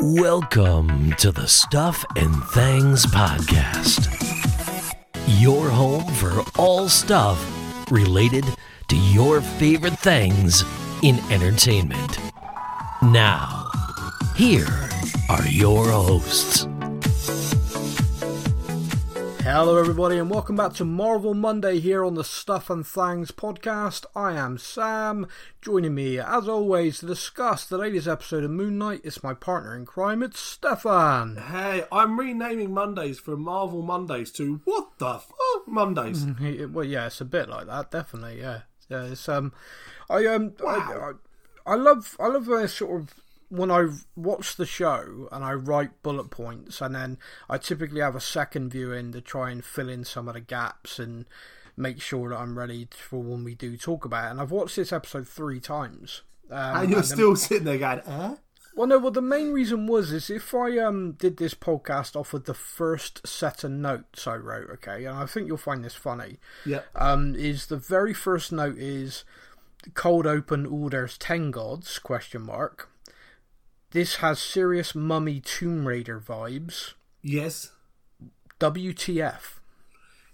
Welcome to the Stuff and Things Podcast, your home for all stuff related to your favorite things in entertainment. Now, here are your hosts. Hello, everybody, and welcome back to Marvel Monday here on the Stuff and Things podcast. I am Sam. Joining me, as always, to discuss the latest episode of Moon Knight is my partner in crime, it's Stefan. Hey, I'm renaming Mondays from Marvel Mondays to what the fuck Mondays. well, yeah, it's a bit like that, definitely. Yeah, yeah. It's um, I um, Wow. I, I, I love, I love uh, sort of when I watch the show and I write bullet points, and then I typically have a second viewing to try and fill in some of the gaps and make sure that I'm ready for when we do talk about it. And I've watched this episode three times. Um, and you're then- still sitting there going, eh? well, no. Well, the main reason was is if I um did this podcast off of the first set of notes I wrote, okay, and I think you'll find this funny. Yeah. Um, is the very first note is cold open. Oh, there's ten gods? Question mark. This has serious mummy Tomb Raider vibes. Yes. WTF?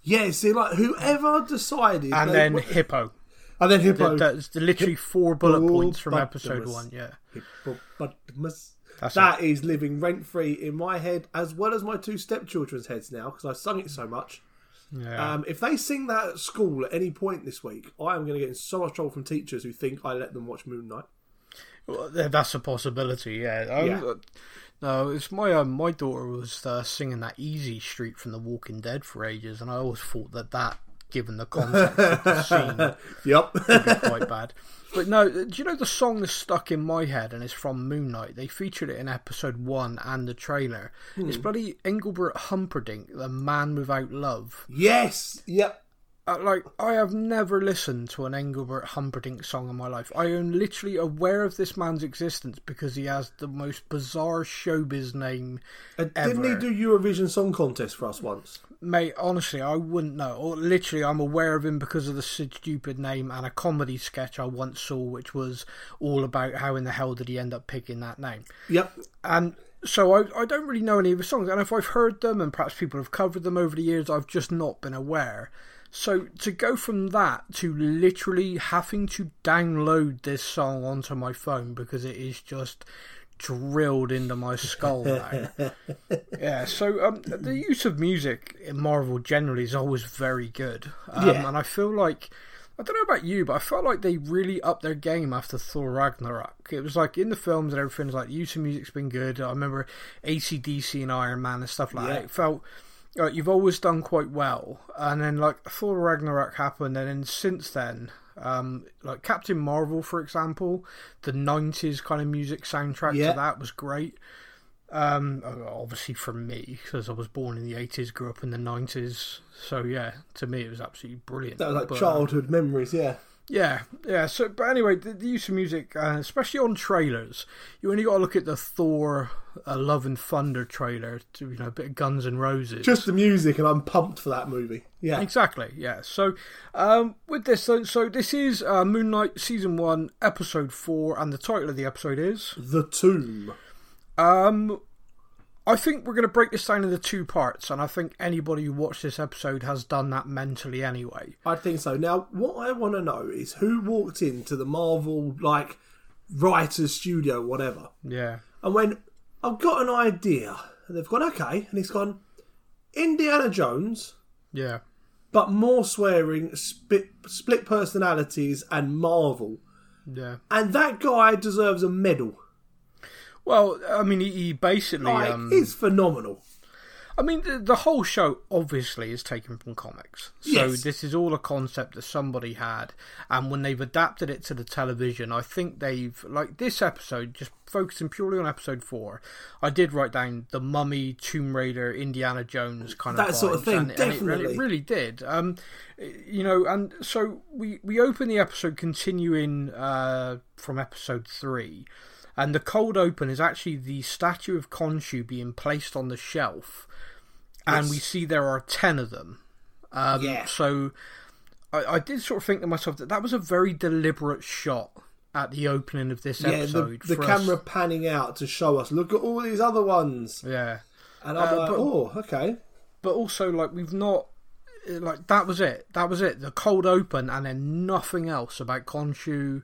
Yeah, see, like, whoever decided. And they- then hippo. And then Hippo. That's the literally four bullet points from episode one. Yeah. That's That is living rent free in my head as well as my two stepchildren's heads now because I've sung it so much. Yeah. Um, if they sing that at school at any point this week, I am going to get in so much trouble from teachers who think I let them watch Moon Knight. Well, that's a possibility. Yeah. Um, Yeah. uh, No, it's my um, my daughter was uh, singing that Easy Street from The Walking Dead for ages, and I always thought that that, given the context of the scene, Yep. would be quite bad. But no, do you know the song that's stuck in my head and it's from Moon Knight? They featured it in episode one and the trailer. It's bloody Engelbert Humperdinck, the man without love. yes. Yep. Uh, like I have never listened to an Engelbert Humperdinck song in my life. I am literally aware of this man's existence because he has the most bizarre showbiz name. Uh, didn't he do Eurovision Song Contest for us once? Mate, honestly, I wouldn't know. Or literally, I'm aware of him because of the stupid name and a comedy sketch I once saw, which was all about how in the hell did he end up picking that name. Yep. And so I, I don't really know any of his songs. And if I've heard them and perhaps people have covered them over the years, I've just not been aware. So to go from that to literally having to download this song onto my phone because it is just drilled into my skull now. yeah, so um, the use of music in Marvel generally is always very good. Um, Yeah. And I feel like, I don't know about you, but I felt like they really upped their game after Thor Ragnarok. It was like in the films and everything's like, the use of music's been good. I remember ACDC and Iron Man and stuff like Yeah. that. It felt. Uh, you've always done quite well, and then like Thor Ragnarok happened, and then since then, um, like Captain Marvel, for example, the '90s kind of music soundtrack Yeah. to that was great. Um, obviously from me because I was born in the '80s, grew up in the '90s, so yeah, to me it was absolutely brilliant. That was like But, uh, childhood memories, yeah. Yeah, yeah. So, but anyway, the, the use of music, uh, especially on trailers, you only got to look at the Thor uh, Love and Thunder trailer to you know a bit of Guns and Roses. Just the music, and I'm pumped for that movie. Yeah. Exactly, yeah. So, um, with this, so, so this is uh, Moon Knight season one, episode four, and the title of the episode is. The Tomb. Um, I think we're going to break this down into two parts, and I think anybody who watched this episode has done that mentally anyway. I think so. Now, what I want to know is who walked into the Marvel, like, writer's studio, whatever, Yeah, and when I've got an idea, and they've gone, okay, and it's gone, Indiana Jones, yeah, but more swearing, split, split personalities, and Marvel. yeah. And that guy deserves a medal. Well, I mean, he, he basically. Like, um, it's phenomenal. I mean, the, the whole show obviously is taken from comics. So Yes. this is all a concept that somebody had, and when they've adapted it to the television, I think they've like this episode, just focusing purely on episode four. I did write down the Mummy, Tomb Raider, Indiana Jones kind of That sort of thing, and, and it really- definitely. it really did. Um, you know, and so we we open the episode continuing uh, from episode three. And the cold open is actually the statue of Khonshu being placed on the shelf, and we see there are ten of them. Um, Yeah. So I, I did sort of think to myself that that was a very deliberate shot at the opening of this Yeah, the, episode. the us- camera panning out to show us. Look at all these other ones, Yeah. and I'm Uh, like, but- oh, okay. but also like we've not like that was it that was it the cold open and then nothing else about Khonshu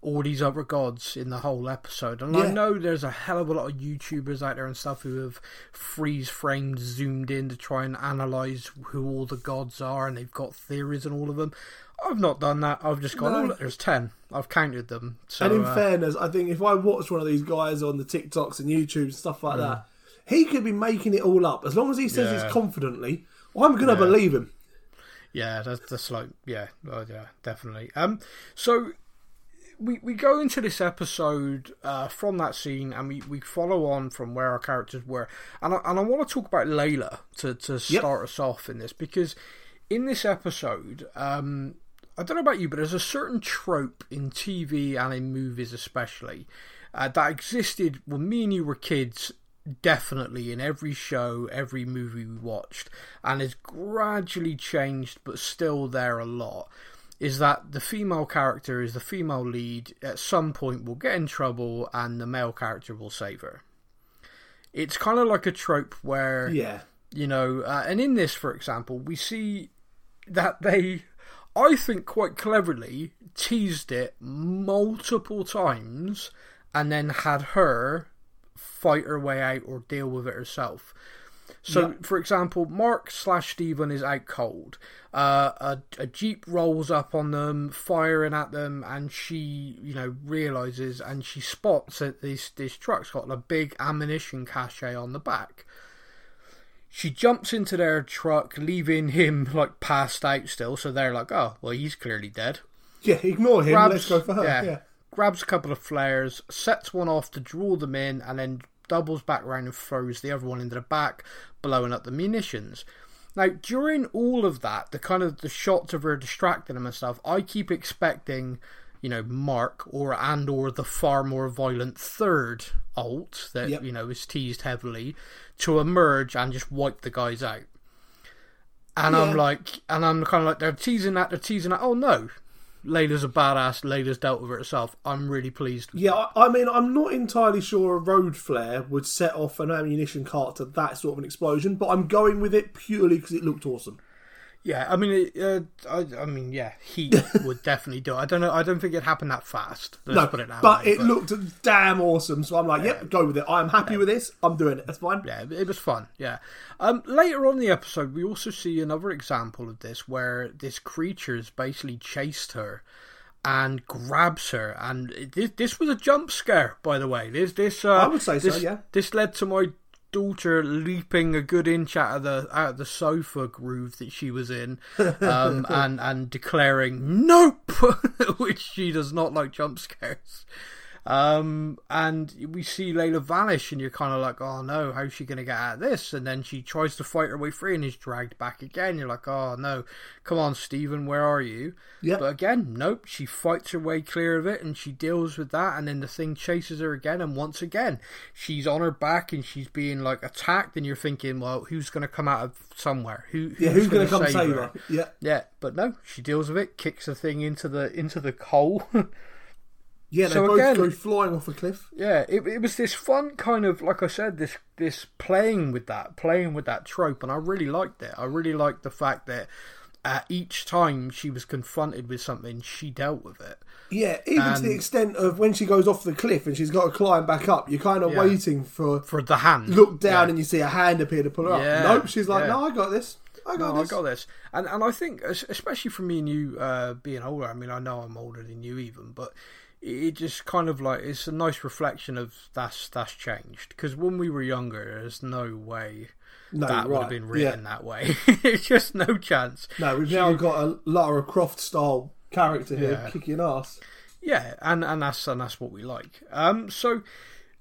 or these other gods in the whole episode and I know there's a hell of a lot of YouTubers out there and stuff who have freeze framed zoomed in to try and analyze who all the gods are and they've got theories on all of them I've not done that I've just gone No. oh there's 10 I've counted them so and in uh, fairness, I think if I watched one of these guys on the TikToks and YouTube and stuff like that, he could be making it all up as long as he says Yeah. it's confidently. I'm gonna believe him. Yeah, that's that's like yeah, oh, yeah, definitely. Um, so we we go into this episode uh, from that scene, and we, we follow on from where our characters were, and I, and I want to talk about Layla to to start us off in this because in this episode, um, I don't know about you, but there's a certain trope in TV and in movies especially uh, that existed when me and you were kids definitely in every show, every movie we watched, and has gradually changed, but still there a lot. Is that the female character is the female lead at some point will get in trouble and the male character will save her. It's kind of like a trope where Yeah, you know, uh, and in this, for example, we see that they, I think, quite cleverly teased it multiple times and then had her fight her way out or deal with it herself. So, Yeah. for example, Mark slash Stephen is out cold. Uh, a, a jeep rolls up on them, firing at them, and she, you know, realizes and she spots that this this truck's got a big ammunition cache on the back. She jumps into their truck, leaving him like passed out still. So they're like, "Oh, well, he's clearly dead." yeah. Ignore him. Grabs, Let's go for her. Yeah, grabs a couple of flares, sets one off to draw them in, and then doubles back around and throws the other one into the back, blowing up the munitions. Now, during all of that, the kind of the shots of her distracting him and stuff, I keep expecting, you know, Mark or and or the far more violent third alt that Yep. you know is teased heavily to emerge and just wipe the guys out. And I'm like, and I'm kind of like, they're teasing that, they're teasing that. Oh no, Layla's a badass. Layla's dealt with it herself. I'm really pleased. Yeah. I, I mean, I'm not entirely sure a road flare would set off an ammunition cart to that sort of an explosion, but I'm going with it purely because it looked awesome. Yeah, I mean, it, uh, I, I mean, yeah, heat would definitely do. it. I don't know. I don't think it happened that fast. No, put it that but way. it looked damn awesome. So I'm like, yep, go with it. I'm happy with this. I'm doing it. That's fine. Yeah, it was fun. Yeah. Um, later on in the episode, we also see another example of this, where this creature creature's basically chased her and grabs her, and this, this was a jump scare, by the way. This, this, uh, I would say so, yeah. This led to my daughter leaping a good inch out of the out of the sofa groove that she was in, um, and and declaring nope, which she does not like jump scares. Um, and we see Layla vanish, and you're kind of like, oh no, how's she going to get out of this? And then she tries to fight her way free and is dragged back again. You're like, oh no, come on, Stephen, where are you? Yep. But again, nope, she fights her way clear of it and she deals with that, and then the thing chases her again, and once again, she's on her back and she's being like attacked, and you're thinking, well, who's going to come out of somewhere? Who, Yeah, who's going gonna to come save her? Yeah. Yeah, but no, she deals with it, kicks the thing into the into the coal. Yeah, they So both again- go flying off a cliff. Yeah, it, it was this fun kind of like I said, this this playing with that, playing with that trope, and I really liked it. I really liked the fact that uh, each time she was confronted with something, she dealt with it. Yeah, even to the extent of when she goes off the cliff and she's got to climb back up, you're kind of Yeah. waiting for For the hand, look down Yeah. and you see a hand appear to pull her Yeah, up. Nope, she's like, no, I got this. I got No, this. I got this, and and I think especially for me and you uh, being older. I mean, I know I'm older than you even, but it just kind of like it's a nice reflection of that's that's changed because when we were younger, there's no way No, that would have been written Yeah. that way. it's just no chance. No, we've now got a Lara Croft style character here Yeah. kicking ass. Yeah, and and that's and that's what we like. Um, so.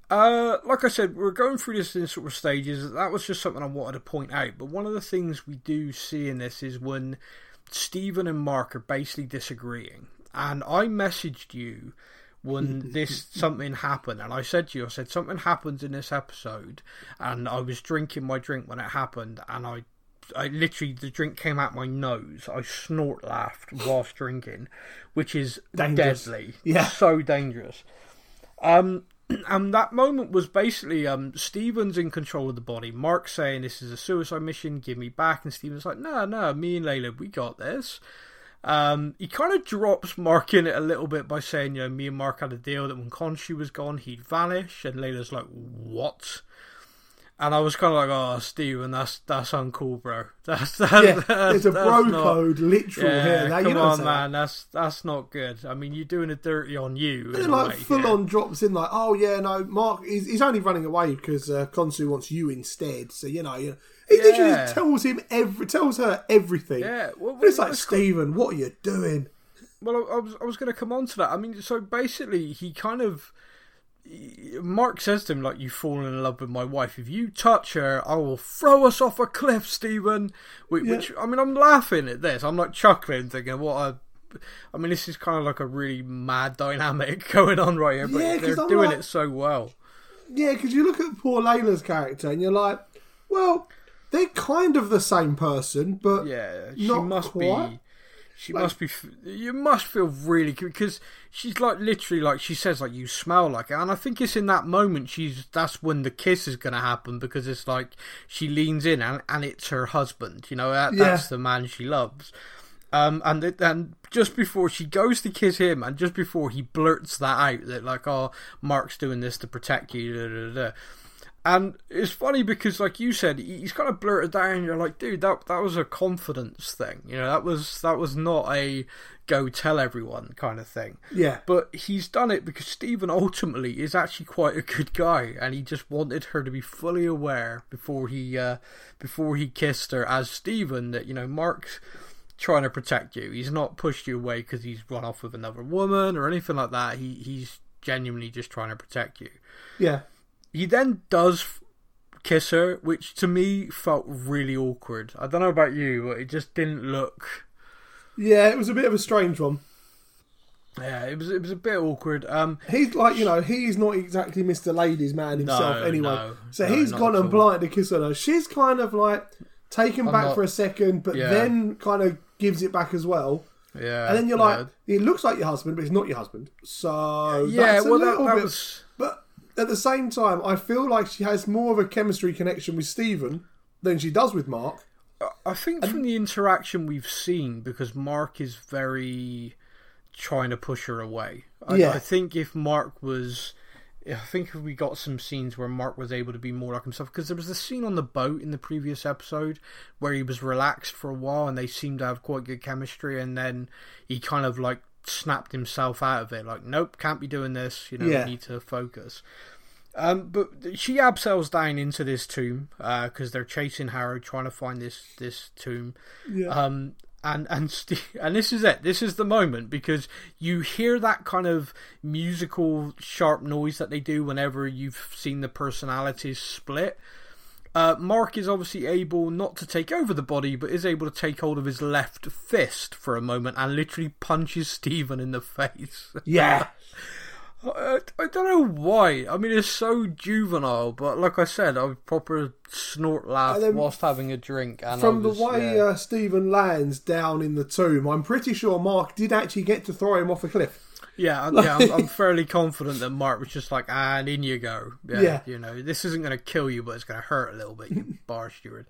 Uh, like I said, we're going through this in sort of stages. That was just something I wanted to point out. But one of the things we do see in this is when Stephen and Mark are basically disagreeing. And I messaged you when this something happened, and I said to you, I said something happens in this episode, and I was drinking my drink when it happened, and I I literally the drink came out my nose. I snort laughed whilst drinking, which is Dangerous. deadly. Yeah. so dangerous. Um, and that moment was basically um Steven's in control of the body. Mark saying this is a suicide mission, give me back, and Steven's like, no, no, me and Layla, we got this. Um, he kind of drops Mark in it a little bit by saying, you know, me and Mark had a deal that when Khonshu was gone, he'd vanish, and Layla's like, what? And I was kind of like, oh, Steven, that's that's uncool, bro. That's that's, Yeah, that's there's a bro not- code literal Yeah, here. Now, come you don't on, man. That's that's not good. I mean, you're doing it dirty on you. And like way, full yeah. on drops in like, oh yeah, no, Mark, he's, he's only running away because uh, Khonshu wants you instead. So you know, you know he Yeah. just tells him every, tells her everything. Yeah, well, And it's like Stephen, what are you doing? Well, I, I was I was going to come on to that. I mean, so basically, he kind of Mark says to him like, "You've fallen in love with my wife. If you touch her, I will throw us off a cliff, Stephen." Which, Yeah. which I mean, I'm laughing at this. I'm like chuckling, thinking, "What a." I mean, this is kind of like a really mad dynamic going on right here, but Yeah, they're I'm doing like- it so well. Yeah, because you look at poor Layla's character and you're like, well, they're kind of the same person, but Yeah, she must quite. be. She must be. You must feel really good because she's like literally like she says like you smell like it, and I think it's in that moment she's that's when the kiss is gonna happen because it's like she leans in and and it's her husband. You know that, Yeah. that's the man she loves. Um, and it, and just before she goes to kiss him, and just before he blurts that out that like, oh, Mark's doing this to protect you, da, da, da, da. And it's funny because, like you said, he's kind of blurted down. And you're like, dude, that that was a confidence thing. You know, that was that was not a go tell everyone kind of thing. yeah, But he's done it because Stephen ultimately is actually quite a good guy, and he just wanted her to be fully aware before he uh, before he kissed her as Stephen that you know Mark's trying to protect you. He's not pushed you away because he's run off with another woman or anything like that. He he's genuinely just trying to protect you. yeah. He then does kiss her, which to me felt really awkward. I don't know about you, but it just didn't look. Yeah, it was a bit of a strange one. Yeah, it was it was a bit awkward. Um, He's like, you know, he's not exactly Mr. Ladies Man himself No, anyway. no, so no, he's gone and blighted a kiss on her. She's kind of like taken I'm back not- for a second, but Yeah. then kind of gives it back as well. yeah, And then you're like, it looks like your husband, but it's not your husband. So yeah, well, that, that bit. was. At the same time, I feel like she has more of a chemistry connection with Stephen than she does with Mark. I think from the interaction we've seen, because Mark is very trying to push her away. I, Yeah. I think if Mark was, I think if we got some scenes where Mark was able to be more like himself, because there was a scene on the boat in the previous episode where he was relaxed for a while and they seemed to have quite good chemistry, and then he kind of like snapped himself out of it, like, nope, can't be doing this. You know, Yeah. we need to focus. Um, but she abseils down into this tomb uh because they're chasing Harrow, trying to find this this tomb. Yeah. Um, and and and this is it. This is the moment because you hear that kind of musical sharp noise that they do whenever you've seen the personalities split. Uh, Mark is obviously able not to take over the body, but is able to take hold of his left fist for a moment and literally punches Stephen in the face. yeah. I, I don't know why. I mean, it's so juvenile, but like I said, I proper snort laugh whilst having a drink. And From the way yeah. uh, Stephen lands down in the tomb, I'm pretty sure Mark did actually get to throw him off a cliff. Yeah, I'm- yeah, I'm, I'm fairly confident that Mark was just like, and in you go. Yeah, Yeah. you know, this isn't going to kill you, but it's going to hurt a little bit, you bar steward.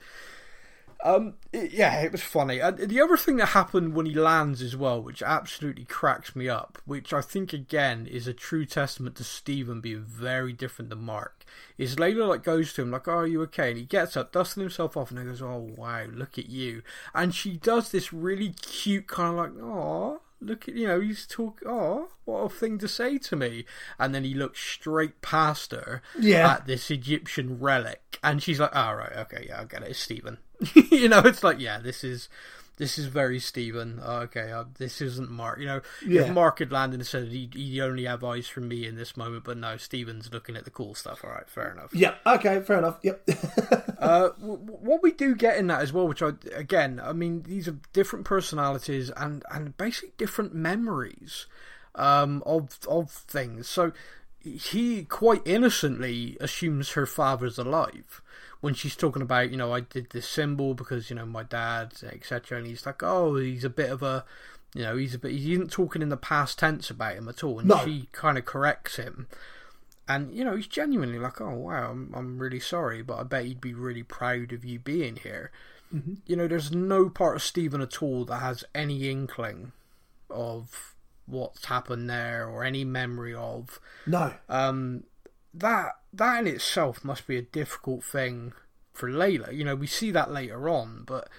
Um, it- yeah, it was funny. And the other thing that happened when he lands as well, which absolutely cracks me up, which I think again is a true testament to Stephen being very different than Mark, is Layla like goes to him like, "Oh, are you okay?" And he gets up, dusting himself off, and he goes, "Oh wow, look at you!" And she does this really cute kind of like, "Oh." Look at you know he's talk. Oh, what a thing to say to me! And then he looks straight past her Yeah. at this Egyptian relic, and she's like, "All right, okay, yeah, I get it. It's Stephen." you know, it's like, yeah, this is this is very Stephen. Oh, okay, uh, this isn't Mark. You know, Yeah. if Mark had landed and said he he only have eyes from me in this moment, but no, Stephen's looking at the cool stuff. All right, fair enough. Yep. Okay. Fair enough. Yep. Uh, w- what we do get in that as well, which I again, I mean, these are different personalities and and basically different memories um, of of things. So he quite innocently assumes her father's alive when she's talking about, you know, I did this symbol because you know my dad, etc. And he's like, oh, he's a bit of a, you know, he's a bit. He isn't talking in the past tense about him at all, and No. she kind of corrects him. And you know he's genuinely like, oh wow, I'm I'm really sorry, but I bet he'd be really proud of you being here. You know, there's no part of Stephen at all that has any inkling of what's happened there or any memory of No. um, that that in itself must be a difficult thing for Layla. You know, we see that later on, but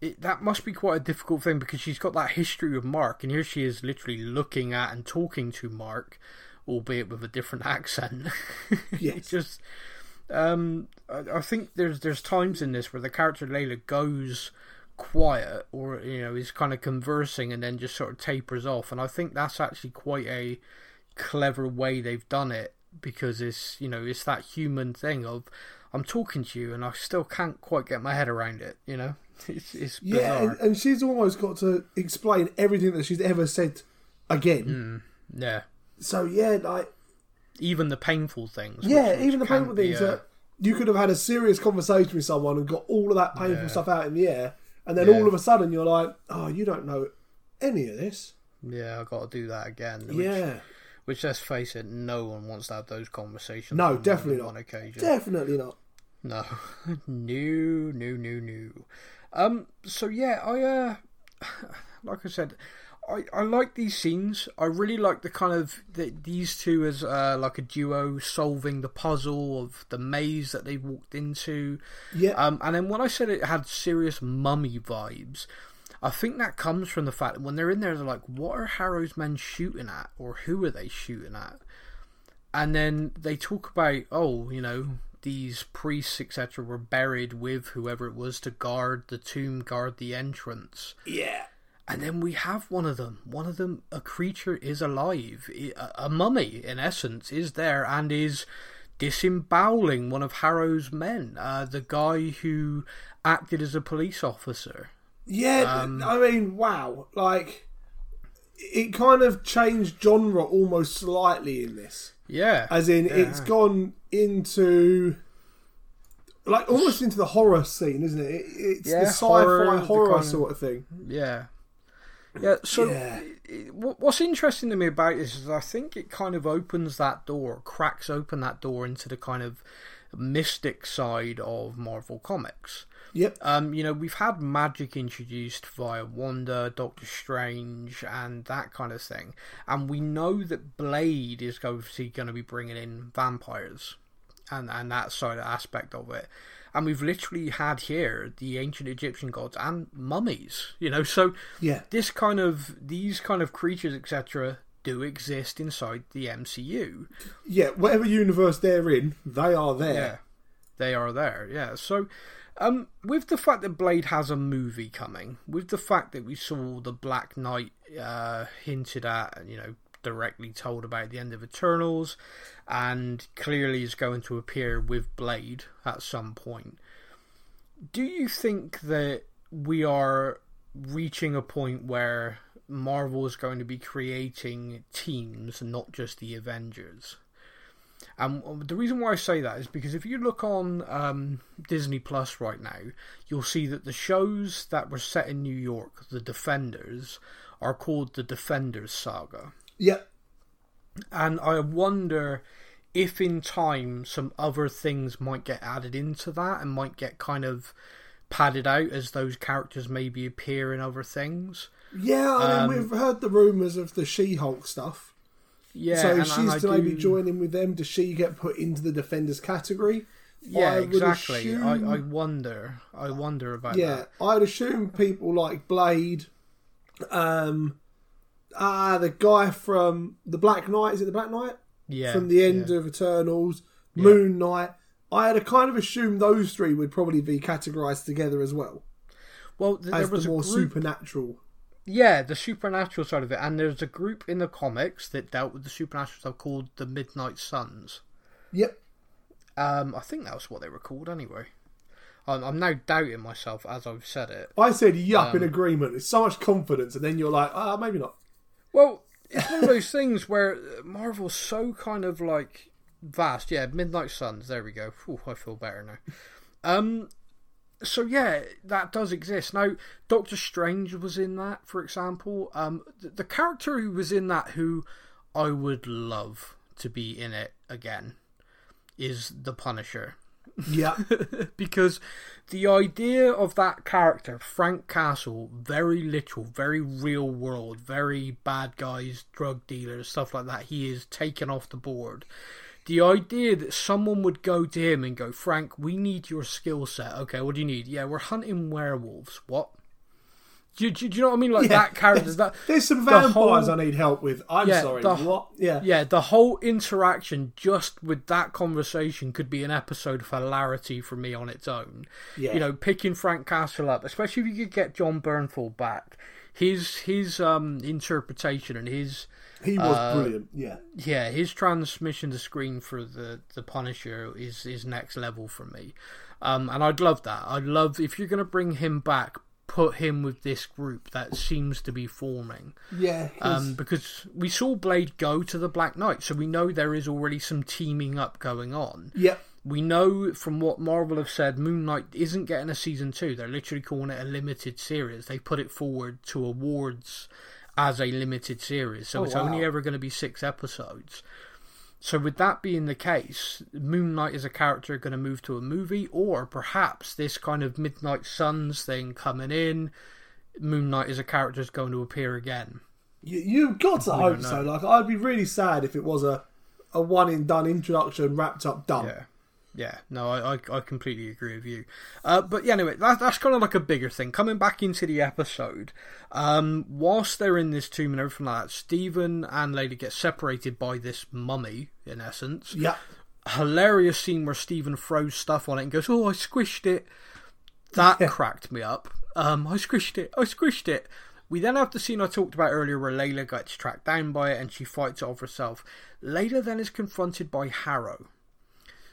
it, that must be quite a difficult thing because she's got that history with Mark, and here she is literally looking at and talking to Mark, albeit with a different accent. Yes. just, um, I, I think there's there's times in this where the character Layla goes quiet or you know is kind of conversing and then just sort of tapers off and i think that's actually quite a clever way they've done it because it's you know it's that human thing of i'm talking to you and i still can't quite get my head around it you know it's, it's Yeah, and, and she's almost got to explain everything that she's ever said again. yeah So yeah, like even the painful things yeah, which- which even the can't painful be, things uh, that you could have had a serious conversation with someone and got all of that painful Yeah. stuff out in the air, and then Yeah. all of a sudden you're like, oh, you don't know any of this. yeah i gotta do that again which, yeah, which let's face it no one wants to have those conversations No, on definitely not. On occasion definitely not. No, new, new, new, new. Um. So yeah, I uh, like I said, I I like these scenes. I really like the kind of the, these two as uh like a duo solving the puzzle of the maze that they walked into. Yeah, Um. And then when I said it had serious mummy vibes. I think that comes from the fact that when they're in there, they're like, "What are Harrow's men shooting at, or who are they shooting at?" and then they talk about oh you know these priests etc were buried with whoever it was to guard the tomb guard the entrance yeah, and then we have one of them one of them a creature is alive. A mummy in essence is there and is disemboweling one of harrow's men uh, the guy who acted as a police officer yeah. Um, I mean, wow, like it kind of changed genre almost slightly in this. yeah As in, it's gone into like almost into the horror scene, isn't it? it it's Yeah, the sci-fi horror, horror, the kind of- sort of thing. Yeah. Yeah, so Yeah. what's interesting to me about this is I think it kind of opens that door, cracks open that door into the kind of mystic side of Marvel Comics. Yep. Um, you know, we've had magic introduced via Wanda, Doctor Strange, and that kind of thing, and we know that Blade is obviously going to be bringing in vampires, and and that side aspect of it, and we've literally had here the ancient Egyptian gods and mummies, you know, so Yeah. this kind of these kind of creatures etc. do exist inside the MCU. Yeah. Whatever universe they're in, they are there. Yeah, they are there. Yeah. So, um, with the fact that Blade has a movie coming, with the fact that we saw the Black Knight uh, hinted at, and you know, directly told about the end of Eternals, and clearly is going to appear with Blade at some point. Do you think that we are reaching a point where Marvel is going to be creating teams, not just the Avengers? And the reason why I say that is because if you look on um, Disney Plus right now, you'll see that the shows that were set in New York, the Defenders, are called the Defenders Saga. Yep. And I wonder if in time some other things might get added into that and might get kind of padded out as those characters maybe appear in other things. Yeah, I Um, mean, we've heard the rumours of the She-Hulk stuff. Yeah, so and, if and I she's to maybe join in with them, does she get put into the Defenders category? Yeah, I exactly. I, assume- I wonder. I wonder about Yeah, that. I'd assume people like Blade, um, ah, the guy from the Black Knight. Is it the Black Knight Yeah, from the end yeah. of Eternals? Moon Knight. I had a kind of assumed those three would probably be categorized together as well Well, th- there as was the more group, supernatural. Yeah, the supernatural side of it, and there's a group in the comics that dealt with the supernatural stuff called the Midnight Suns. Yep. Um, I think that was what they were called anyway. I'm, I'm now doubting myself as I've said it. I said yup Um, in agreement. It's so much confidence, and then you're like, ah, maybe not. Well, it's one of those things where Marvel's so kind of like vast. Yeah, Midnight Suns. There we go. Ooh, I feel better now. Um, so yeah, that does exist. Now, Doctor Strange was in that, for example. Um, the, the character who was in that, who I would love to be in it again, is the Punisher Yeah. because the idea of that character, Frank Castle, very literal, very real world, very bad guys, drug dealers, stuff like that, he is taken off the board. The idea that someone would go to him and go, Frank, we need your skill set. Okay, what do you need? Yeah, we're hunting werewolves. What? Do, you- do, you- know what I mean? Like that character. There's, That there's some the vampires whole- I need help with. I'm Yeah, sorry. the- what? Yeah. yeah, the whole interaction just with that conversation could be an episode of hilarity for me on its own. Yeah. You know, picking Frank Castle up, especially if you could get Jon Bernthal back. His his um interpretation and his He was Uh, brilliant. Yeah. yeah, his transmission to screen for the the Punisher is is next level for me. Um and I'd love that. I'd love if you're gonna bring him back, put him with this group that seems to be forming. Yeah. Um, because we saw Blade go to the Black Knight, so we know there is already some teaming up going on. yeah. We know from what Marvel have said, Moon Knight isn't getting a season two. They're literally calling it a limited series. They put it forward to awards as a limited series, so Oh, it's wow. only ever going to be six episodes. So, with that being the case, Moon Knight is a character going to move to a movie, or perhaps this kind of Midnight Suns thing coming in, Moon Knight is a character is going to appear again. You, you've got to We hope so. Like, I'd be really sad if it was a, a one and done introduction, wrapped up, done. Yeah. Yeah, no, I, I, I completely agree with you. Uh, but yeah, anyway, that, that's kind of like a bigger thing. Coming back into the episode, um, whilst they're in this tomb and everything like that, Stephen and Lady get separated by this mummy, in essence. Yeah. Hilarious scene where Stephen throws stuff on it and goes, Oh, I squished it. That cracked me up. Um, I squished it. I squished it. We then have the scene I talked about earlier where Layla gets tracked down by it and she fights it off herself. Layla then is confronted by Harrow.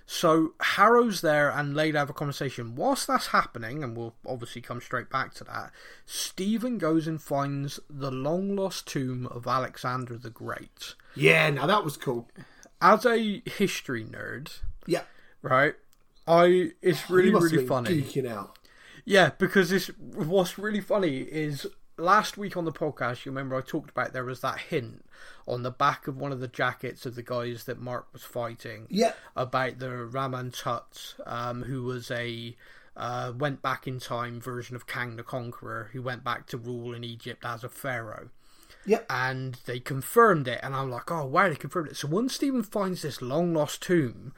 So Harrow's there and Layla have a conversation. Whilst that's happening, and we'll obviously come straight back to that, Stephen goes and finds the long lost tomb of Alexander the Great. Yeah, now that was cool. As a history nerd, Yeah. right? I it's oh, really must really been funny. geeking out. Yeah, because this what's really funny is last week on the podcast, you remember I talked about there was that hint on the back of one of the jackets of the guys that Mark was fighting Yeah. about the Rama-Tut, um, who was a uh, went back in time version of Kang the Conqueror, who went back to rule in Egypt as a pharaoh Yeah. and they confirmed it and i'm like oh wow they confirmed it so once stephen finds this long lost tomb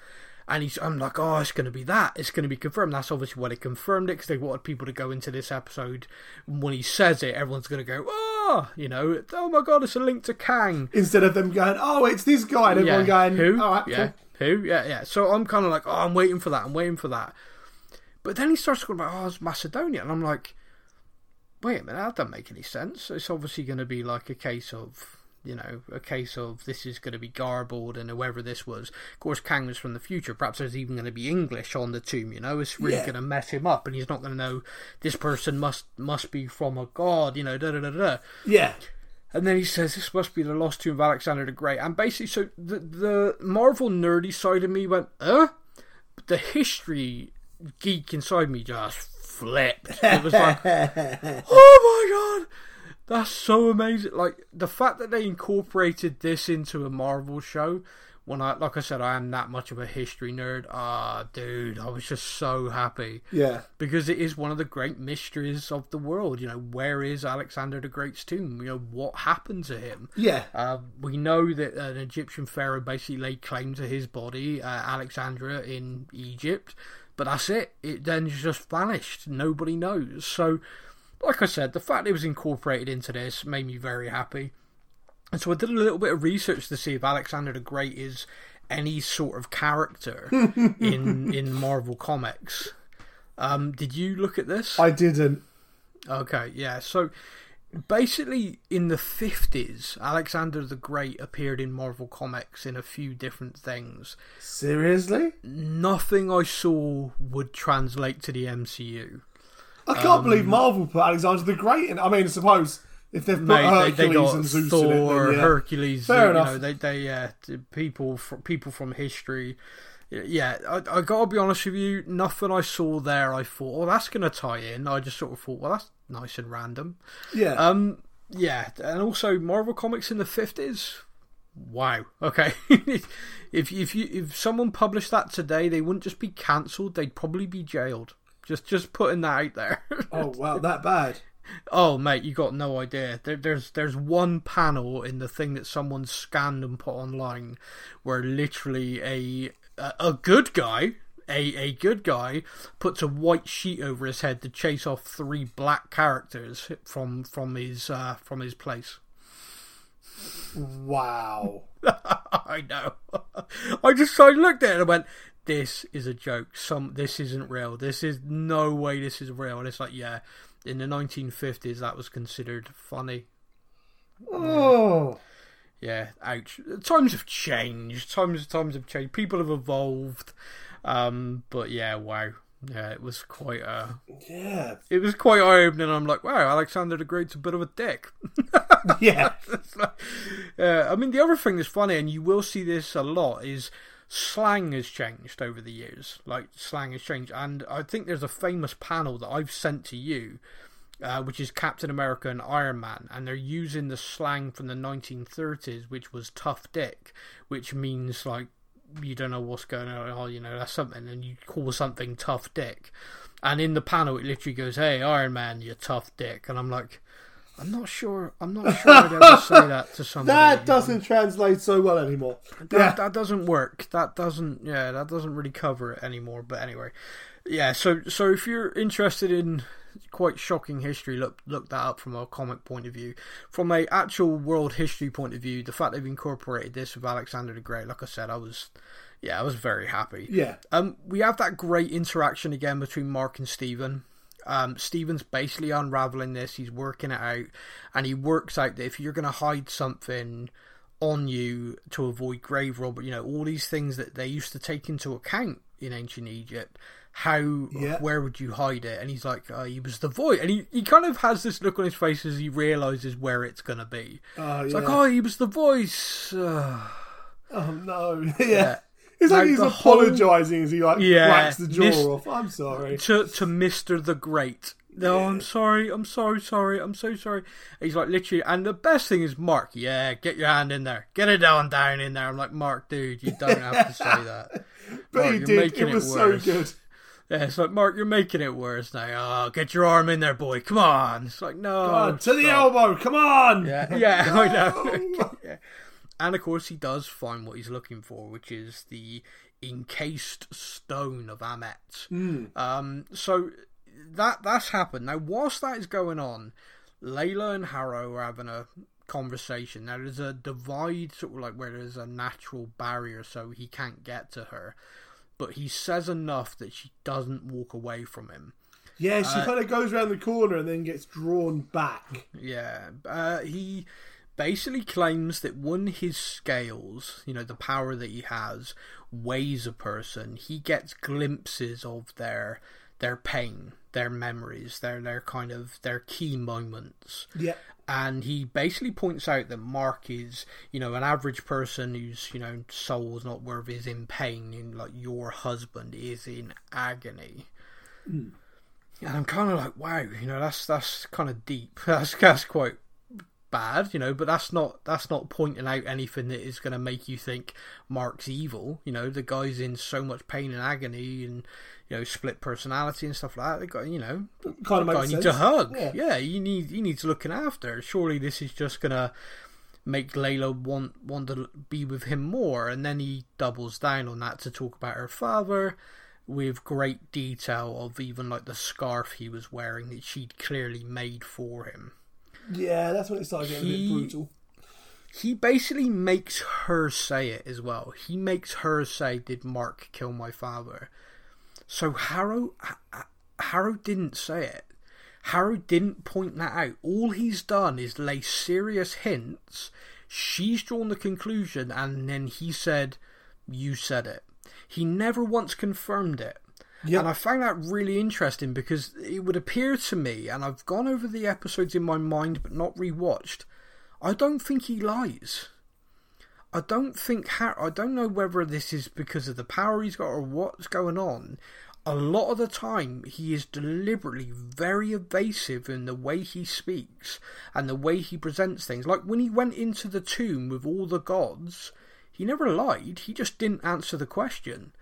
and he's i'm like oh it's going to be that. It's going to be confirmed. That's obviously what they confirmed it because they wanted people to go into this episode. When he says it everyone's going to go oh! You know? Oh my god it's a link to kang. Instead of them going, oh, it's this guy, and everyone going, who? Right, yeah. cool. who? Yeah yeah. So i'm kind of like oh i'm waiting for that. I'm waiting for that. But then he starts talking about oh it's macedonia. And i'm like wait a minute, that doesn't make any sense. It's obviously going to be like a case of, you know, a case of this is going to be garbled and whoever this was. Of course, Kang was from the future. Perhaps there's even going to be English on the tomb, you know? It's really Yeah. going to mess him up and he's not going to know this person must must be from a god, you know, da da da da. Yeah. And then he says this must be the lost tomb of Alexander the Great. And basically, so the, the Marvel nerdy side of me went, uh? But the history geek inside me just flipped. It was like, oh my god, that's so amazing! Like the fact that they incorporated this into a Marvel show. When I, like I said, I am that much of a history nerd. Ah, dude, I was just so happy Yeah. because it is one of the great mysteries of the world. You know, where is Alexander the Great's tomb? You know, what happened to him? Yeah. Uh, we know that an Egyptian pharaoh basically laid claim to his body, uh, Alexandria in Egypt, but that's it. It then just vanished. Nobody knows. So, like I said, the fact it was incorporated into this made me very happy. And so I did a little bit of research to see if Alexander the Great is any sort of character in in Marvel comics. Um, did you look at this? I didn't. Okay, yeah. So basically, in the 50s, Alexander the Great appeared in Marvel Comics in a few different things. Seriously? Nothing I saw would translate to the MCU. I can't Um, believe Marvel put Alexander the Great in. I mean, I suppose If they've put Mate, they, Hercules they got and Zeus Thor, in it, then, yeah. Hercules. Fair you enough. know, they they uh, people from people from history. Yeah, I, I gotta be honest with you. Nothing I saw there, I thought, oh, that's gonna tie in. I just sort of thought, well, that's nice and random. yeah. Um, yeah, and also Marvel Comics in the fifties. Wow. Okay. if if you if someone published that today, they wouldn't just be cancelled; they'd probably be jailed. Just just putting that out there. oh wow, that bad. oh mate, you got no idea. There, there's there's one panel in the thing that someone scanned and put online, where literally a a, a good guy. A, a good guy puts a white sheet over his head to chase off three black characters from from his uh, from his place. Wow. I know. I just I looked at it and I went, "This is a joke. Some this isn't real. This is no way. This is real." And it's like, yeah, in the 1950s, that was considered funny. Oh. Yeah, ouch. Times have changed. Times times have changed. People have evolved. Um, but yeah, wow. Yeah, it was quite uh Yeah. it was quite eye opening. I'm like, wow, Alexander the Great's a bit of a dick. Yeah. Like- uh, I mean, the other thing that's funny, and you will see this a lot, is slang has changed over the years. Like slang has changed, and I think there's a famous panel that I've sent to you, uh, which is Captain America and Iron Man, and they're using the slang from the 1930s, which was tough dick, which means like you don't know what's going on. Oh, you know that's something, and you call something tough dick. And in the panel, it literally goes, "Hey, Iron Man, you're tough dick," and I'm like. I'm not sure. I'm not sure I'd ever say that to somebody. That doesn't translate so well anymore. That, Yeah. that doesn't work. That doesn't. Yeah, that doesn't really cover it anymore. But anyway, yeah. So so if you're interested in quite shocking history, look look that up from a comic point of view. From a actual world history point of view, the fact they've incorporated this with Alexander the Great, like I said, I was. Yeah, I was very happy. Yeah. Um, we have that great interaction again between Mark and Steven. Um, Steven's basically unraveling this. He's working it out, and he works out that if you're going to hide something on you to avoid grave robber, you know all these things that they used to take into account in ancient Egypt. How, Yeah. where would you hide it? And he's like, uh, he was the void, and he, he kind of has this look on his face as he realizes where it's going to be. Oh, It's yeah. like, oh, he was the voice. Oh no. yeah. yeah. It's like Like he's the whole- apologising as he like Yeah, whacks the jaw this- off. I'm sorry. to to Mister the Great. No, I'm sorry. I'm sorry. Sorry. I'm so sorry. He's like literally, and the best thing is Mark. Yeah, get your hand in there. Get it down, down in there. I'm like Mark, dude. You don't have to say that. But Mark, he did. It it was so good. Yeah, it's like Mark, you're making it worse now. Oh, get your arm in there, boy. Come on. It's like no. Oh, to the stop. elbow. Come on. Yeah, yeah, I know. Yeah. And of course, he does find what he's looking for, which is the encased stone of Ammit. Um, so that that's happened. Now, whilst that is going on, Layla and Harrow are having a conversation. Now, there's a divide, sort of like where there's a natural barrier, so he can't get to her. But he says enough that she doesn't walk away from him. Yeah, Uh, she kind of goes around the corner and then gets drawn back. Yeah, uh, he basically claims that when his scales, you know, the power that he has, weighs a person, he gets glimpses of their their pain, their memories, their their kind of their key moments. Yeah. And he basically points out that Mark is, you know, an average person whose, you know, soul is not worth is in pain, and like your husband is in agony. Hmm. And I'm kind of like, wow, you know, that's that's kind of deep. That's that's quite bad, you know. But that's not that's not pointing out anything that is going to make you think Mark's evil. You know, the guy's in so much pain and agony, and you know, split personality and stuff like that. The guy, you know, Kind of guy needs a hug. Yeah. Yeah. he need he needs looking after. Surely this is just gonna make Layla want want to be with him more, and then he doubles down on that to talk about her father with great detail of even like the scarf he was wearing that she'd clearly made for him. Yeah, that's when it started getting a bit brutal. He basically makes her say it as well. He makes her say, "Did Mark kill my father?" So Harrow, Harrow didn't say it. Harrow didn't point that out. All he's done is lay serious hints. She's drawn the conclusion, and then he said, "You said it." He never once confirmed it. And I found that really interesting because it would appear to me, and I've gone over the episodes in my mind but not rewatched. I don't think he lies. I don't think Har- I don't know whether this is because of the power he's got or what's going on. A lot of the time, he is deliberately very evasive in the way he speaks and the way he presents things. Like when he went into the tomb with all the gods, he never lied. He just didn't answer the question.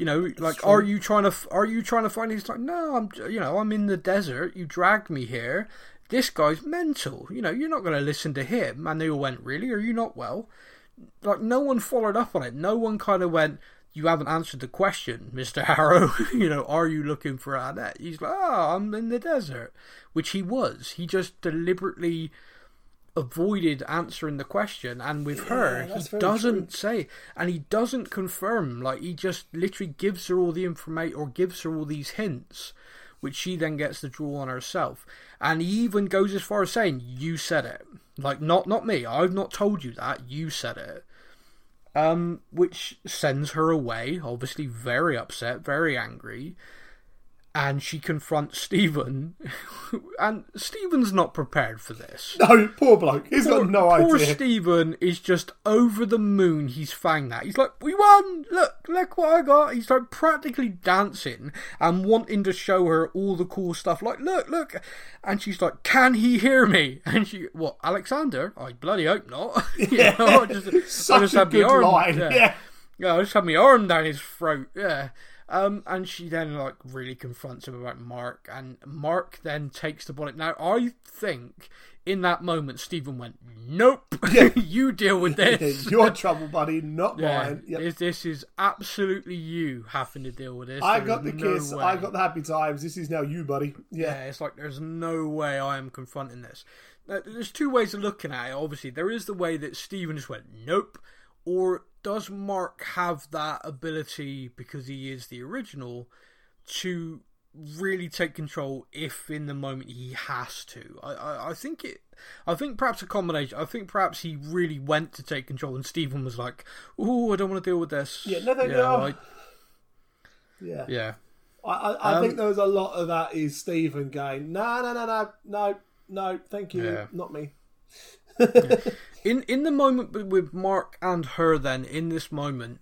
You know, like, true. are you trying to are you trying to find? He's like, no, I'm you know, I'm in the desert. You dragged me here. This guy's mental. You know, you're not going to listen to him. And they all went, really? Are you not well? Like, no one followed up on it. No one kind of went, you haven't answered the question, Mister Harrow. you know, are you looking for Ammit? He's like, oh, I'm in the desert, which he was. He just deliberately avoided answering the question and with her he doesn't say and he doesn't confirm like he just literally gives her all the information or gives her all these hints which she then gets to draw on herself. And he even goes as far as saying you said it. Like not not me i've not told you that you said it. Um which sends her away obviously very upset very angry and she confronts Stephen, and Stephen's not prepared for this. No, poor bloke. He's got no Poor idea. Poor Stephen is just over the moon. He's found that. He's like, we won! Look, look what I got. He's like practically dancing and wanting to show her all the cool stuff. Like, look, look. And she's like, can he hear me? And she, what, Alexander? I bloody hope not. you know, I just, I Such just a good line. yeah. Yeah. Yeah, I just had my arm down his throat. Yeah. Um, and she then like really confronts him about Mark, and Mark then takes the bullet. Now I think in that moment Stephen went, "Nope, you deal with this." Your trouble, buddy, not Yeah, mine. Yep. this, this is absolutely you having to deal with this. I There got the no kiss. way. I got the happy times. This is now you, buddy. Yeah, Yeah. it's like there's no way I am confronting this. Now, there's two ways of looking at it. Obviously, there is the way that Stephen just went, nope. Or does Mark have that ability because he is the original to really take control if in the moment he has to? I, I, I think it. I think perhaps a combination. I think perhaps he really went to take control, and Stephen was like, "Oh, I don't want to deal with this." Yeah, no, thank yeah, you. I- Yeah. yeah. I, I, I Um, think there's a lot of that is Stephen going, no, no, no, no, no, no, thank you, Yeah. not me. in in the moment with- Mark and her, then in this moment,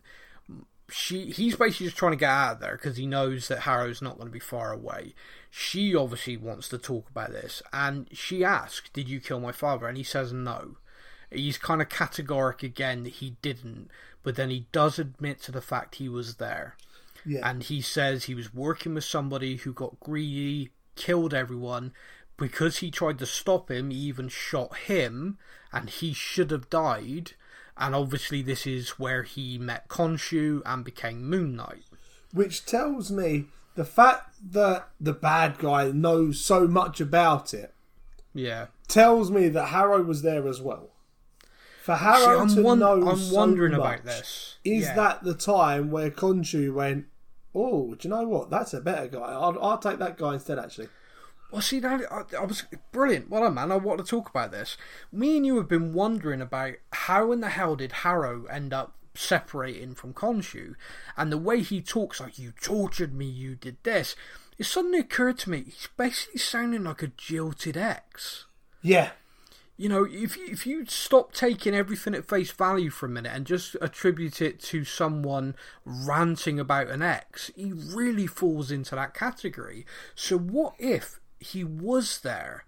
she he's basically just trying to get out of there because he knows that Harrow's not going to be far away. She obviously wants to talk about this, and she asks, "Did you kill my father?" And he says no. He's kind of categoric again that he didn't, but then he does admit to the fact he was there. Yeah. And he says he was working with somebody who got greedy, killed everyone. Because he tried to stop him, he even shot him, and he should have died. And obviously, this is where he met Khonshu and became Moon Knight. Which tells me the fact that the bad guy knows so much about it Yeah. tells me that Harrow was there as well. For See, Harrow I'm, to won- know I'm so wondering much, about this. Is Yeah. that the time where Khonshu went, oh, do you know what? That's a better guy. I'll, I'll take that guy instead, actually. Well, see, that I, I was brilliant. Well, man, I want to talk about this. Me and you have been wondering about how in the hell did Harrow end up separating from Khonshu, and the way he talks like you tortured me, you did this. It suddenly occurred to me he's basically sounding like a jilted ex. Yeah. You know, if you, if you stop taking everything at face value for a minute and just attribute it to someone ranting about an ex, he really falls into that category. So what if he was there,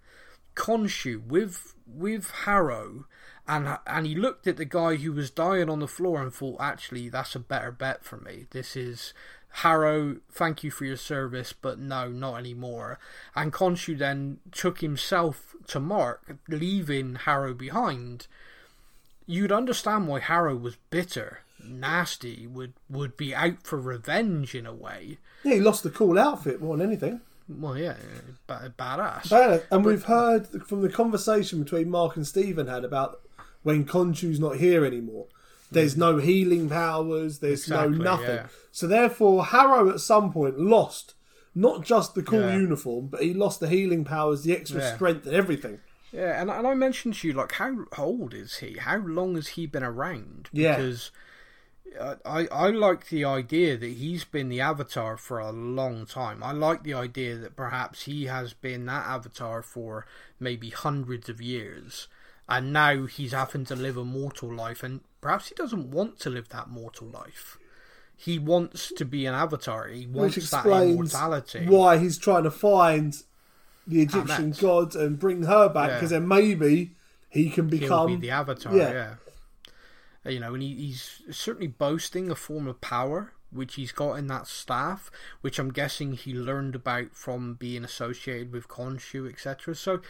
Khonshu with with Harrow, and and he looked at the guy who was dying on the floor and thought, actually, that's a better bet for me. This is Harrow, thank you for your service, but no, not anymore. And Khonshu then took himself to Mark, leaving Harrow behind. You'd understand why Harrow was bitter, nasty, would would be out for revenge in a way. Yeah, he lost the cool outfit more than anything. Well, yeah, ba- badass. Bad. And we've heard from the conversation between Mark and Stephen had about when Khonshu's not here anymore. There's no healing powers. There's Exactly, no nothing. yeah. So therefore, Harrow at some point lost not just the cool Yeah. uniform, but he lost the healing powers, the extra Yeah. strength, and everything. Yeah, and, and I mentioned to you, like, how old is he? How long has he been around? Yeah. I, I like the idea that he's been the avatar for a long time. I like the idea that perhaps he has been that avatar for maybe hundreds of years, and now he's having to live a mortal life, and perhaps he doesn't want to live that mortal life. He wants to be an avatar. He wants Which that immortality. why he's trying to find the Egyptian Ammit. god and bring her back Yeah. because then maybe he can He'll become be the avatar. yeah. Yeah. You know, and he, he's certainly boasting a form of power which he's got in that staff, which I'm guessing he learned about from being associated with Khonshu, etc. So,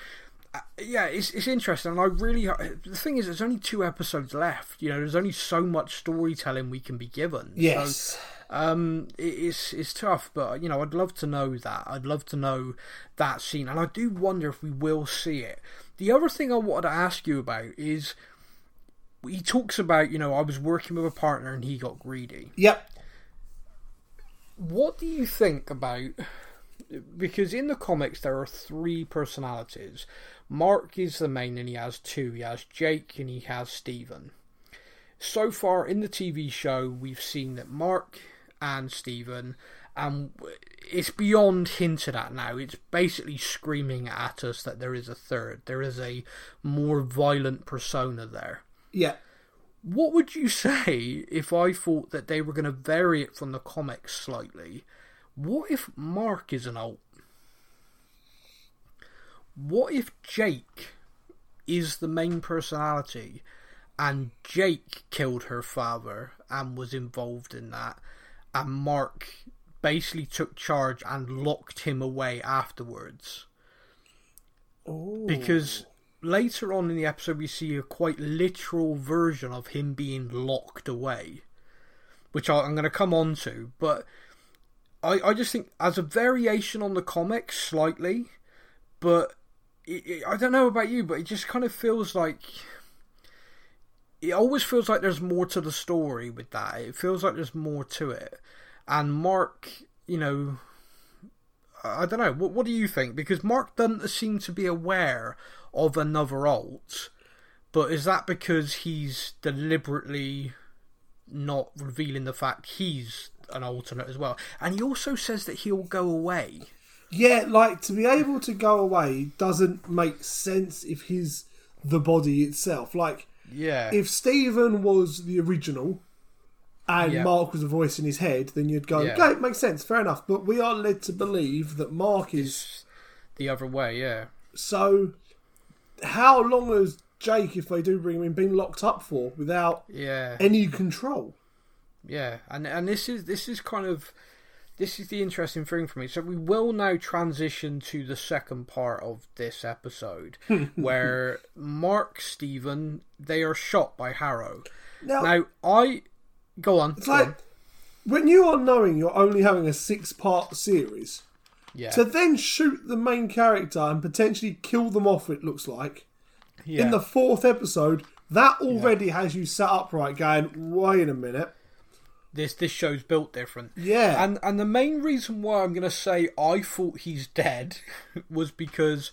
uh, yeah, it's it's interesting. And I really, the thing is, there's only two episodes left. You know, there's only so much storytelling we can be given. yes. So, um, it, it's it's tough, but you know, I'd love to know that. I'd love to know that scene, and I do wonder if we will see it. The other thing I wanted to ask you about is he talks about, you know, I was working with a partner and he got greedy. Yep. What do you think about? Because in the comics there are three personalities. Mark is the main, and he has two. He has Jake and he has Stephen. So far in the TV show, we've seen that Mark and Stephen, and it's beyond hinted at now. It's basically screaming at us that there is a third. There is a more violent persona there. Yeah. What would you say if I thought that they were going to vary it from the comics slightly? What if Mark is an alt? What if Jake is the main personality and Jake killed her father and was involved in that and Mark basically took charge and locked him away afterwards? Oh. because later on in the episode we see a quite literal version of him being locked away which I- i'm going to come on to but I, I just think as a variation on the comics slightly but it, it, i don't know about you but it just kind of feels like it always feels like there's more to the story with that it feels like there's more to it and mark you know I don't know. What, what do you think? Because Mark doesn't seem to be aware of another alt, but is that because he's deliberately not revealing the fact he's an alternate as well? And he also says that he'll go away. Yeah, like to be able to go away doesn't make sense if he's the body itself. Like Yeah. if Stephen was the original and Yeah. Mark was a voice in his head, then you'd go, Yeah. okay, it makes sense, fair enough. But we are led to believe that Mark is It's the other way, yeah. so. How long has Jake, if they do bring him in, been locked up for without Yeah. any control? Yeah, and and this is this is kind of this is the interesting thing for me. So we will now transition to the second part of this episode, where Mark Stephen they are shot by Harrow. Now, Now I go on. it's go like on. when you are knowing you're only having a six-part series. Yeah, To then shoot the main character and potentially kill them off, it looks like, yeah. in the fourth episode, that already has you set up right, going, wait a minute. this this show's built different. Yeah. And and the main reason why I'm going to say I thought he's dead was because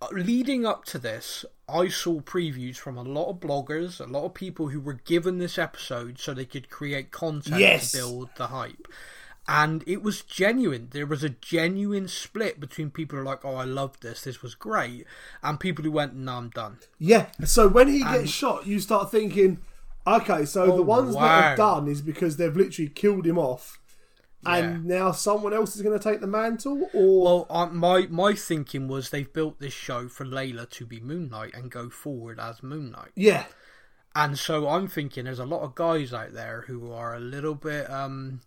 uh, leading up to this, I saw previews from a lot of bloggers, a lot of people who were given this episode so they could create content Yes. to build the hype. And it was genuine. There was a genuine split between people who are like, "Oh, I loved this. This was great," and people who went, "No, I'm done." Yeah. So when he gets shot, you start thinking, okay, so the Oh, ones that wow. have done is because they've literally killed him off. And now someone else is going to take the mantle, or Well, uh, my my thinking was they've built this show for Layla to be Moon Knight and go forward as Moon Knight. yeah, And so I'm thinking there's a lot of guys out there who are a little bit um,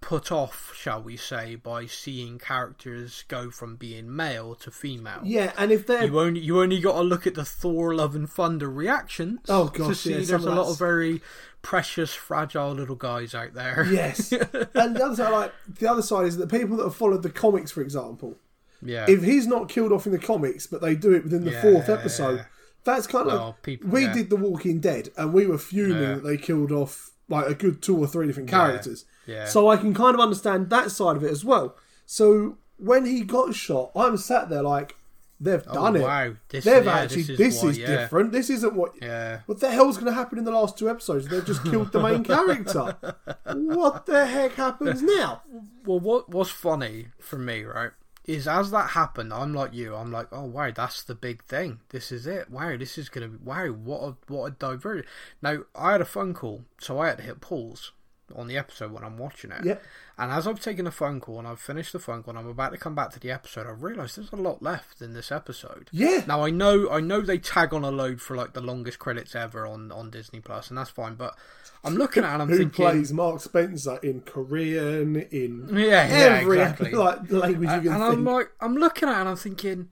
put off, shall we say, by seeing characters go from being male to female. yeah. And if they're You only you only got to look at the Thor Love and Thunder reactions Oh, to gosh, see yeah, there's a lot of very precious, fragile little guys out there. yes, and the other side, like the other side, is that people that have followed the comics, for example, yeah. if he's not killed off in the comics, but they do it within the fourth Yeah. episode, that's kind of Well, like people- we yeah. did The Walking Dead, and we were fuming that they killed off like a good two or three different characters. Yeah. So I can kind of understand that side of it as well. So when he got shot, I'm sat there like, they've oh, done it. Oh, wow. This- they've yeah, actually. this is This is, what- yeah. different. This isn't what. Yeah. What the hell's going to happen in the last two episodes? They've just killed the main character. What the heck happens now? Well, what was funny for me, right, is as that happened, I'm like you. I'm like, oh wow, that's the big thing. This is it. Wow, this is gonna be wow. What a what a diversion. Now I had a phone call, so I had to hit pause on the episode when I'm watching it. Yep. And as I've taken a phone call and I've finished the phone call and I'm about to come back to the episode, I've realised there's a lot left in this episode. Yeah. Now I know I know they tag on a load for like the longest credits ever on on Disney Plus, and that's fine. But I'm looking at it and I'm Who thinking, plays Mark Spector in Korean, in yeah, yeah, every exactly. like language you and can and think. I'm like, I'm looking at it and I'm thinking,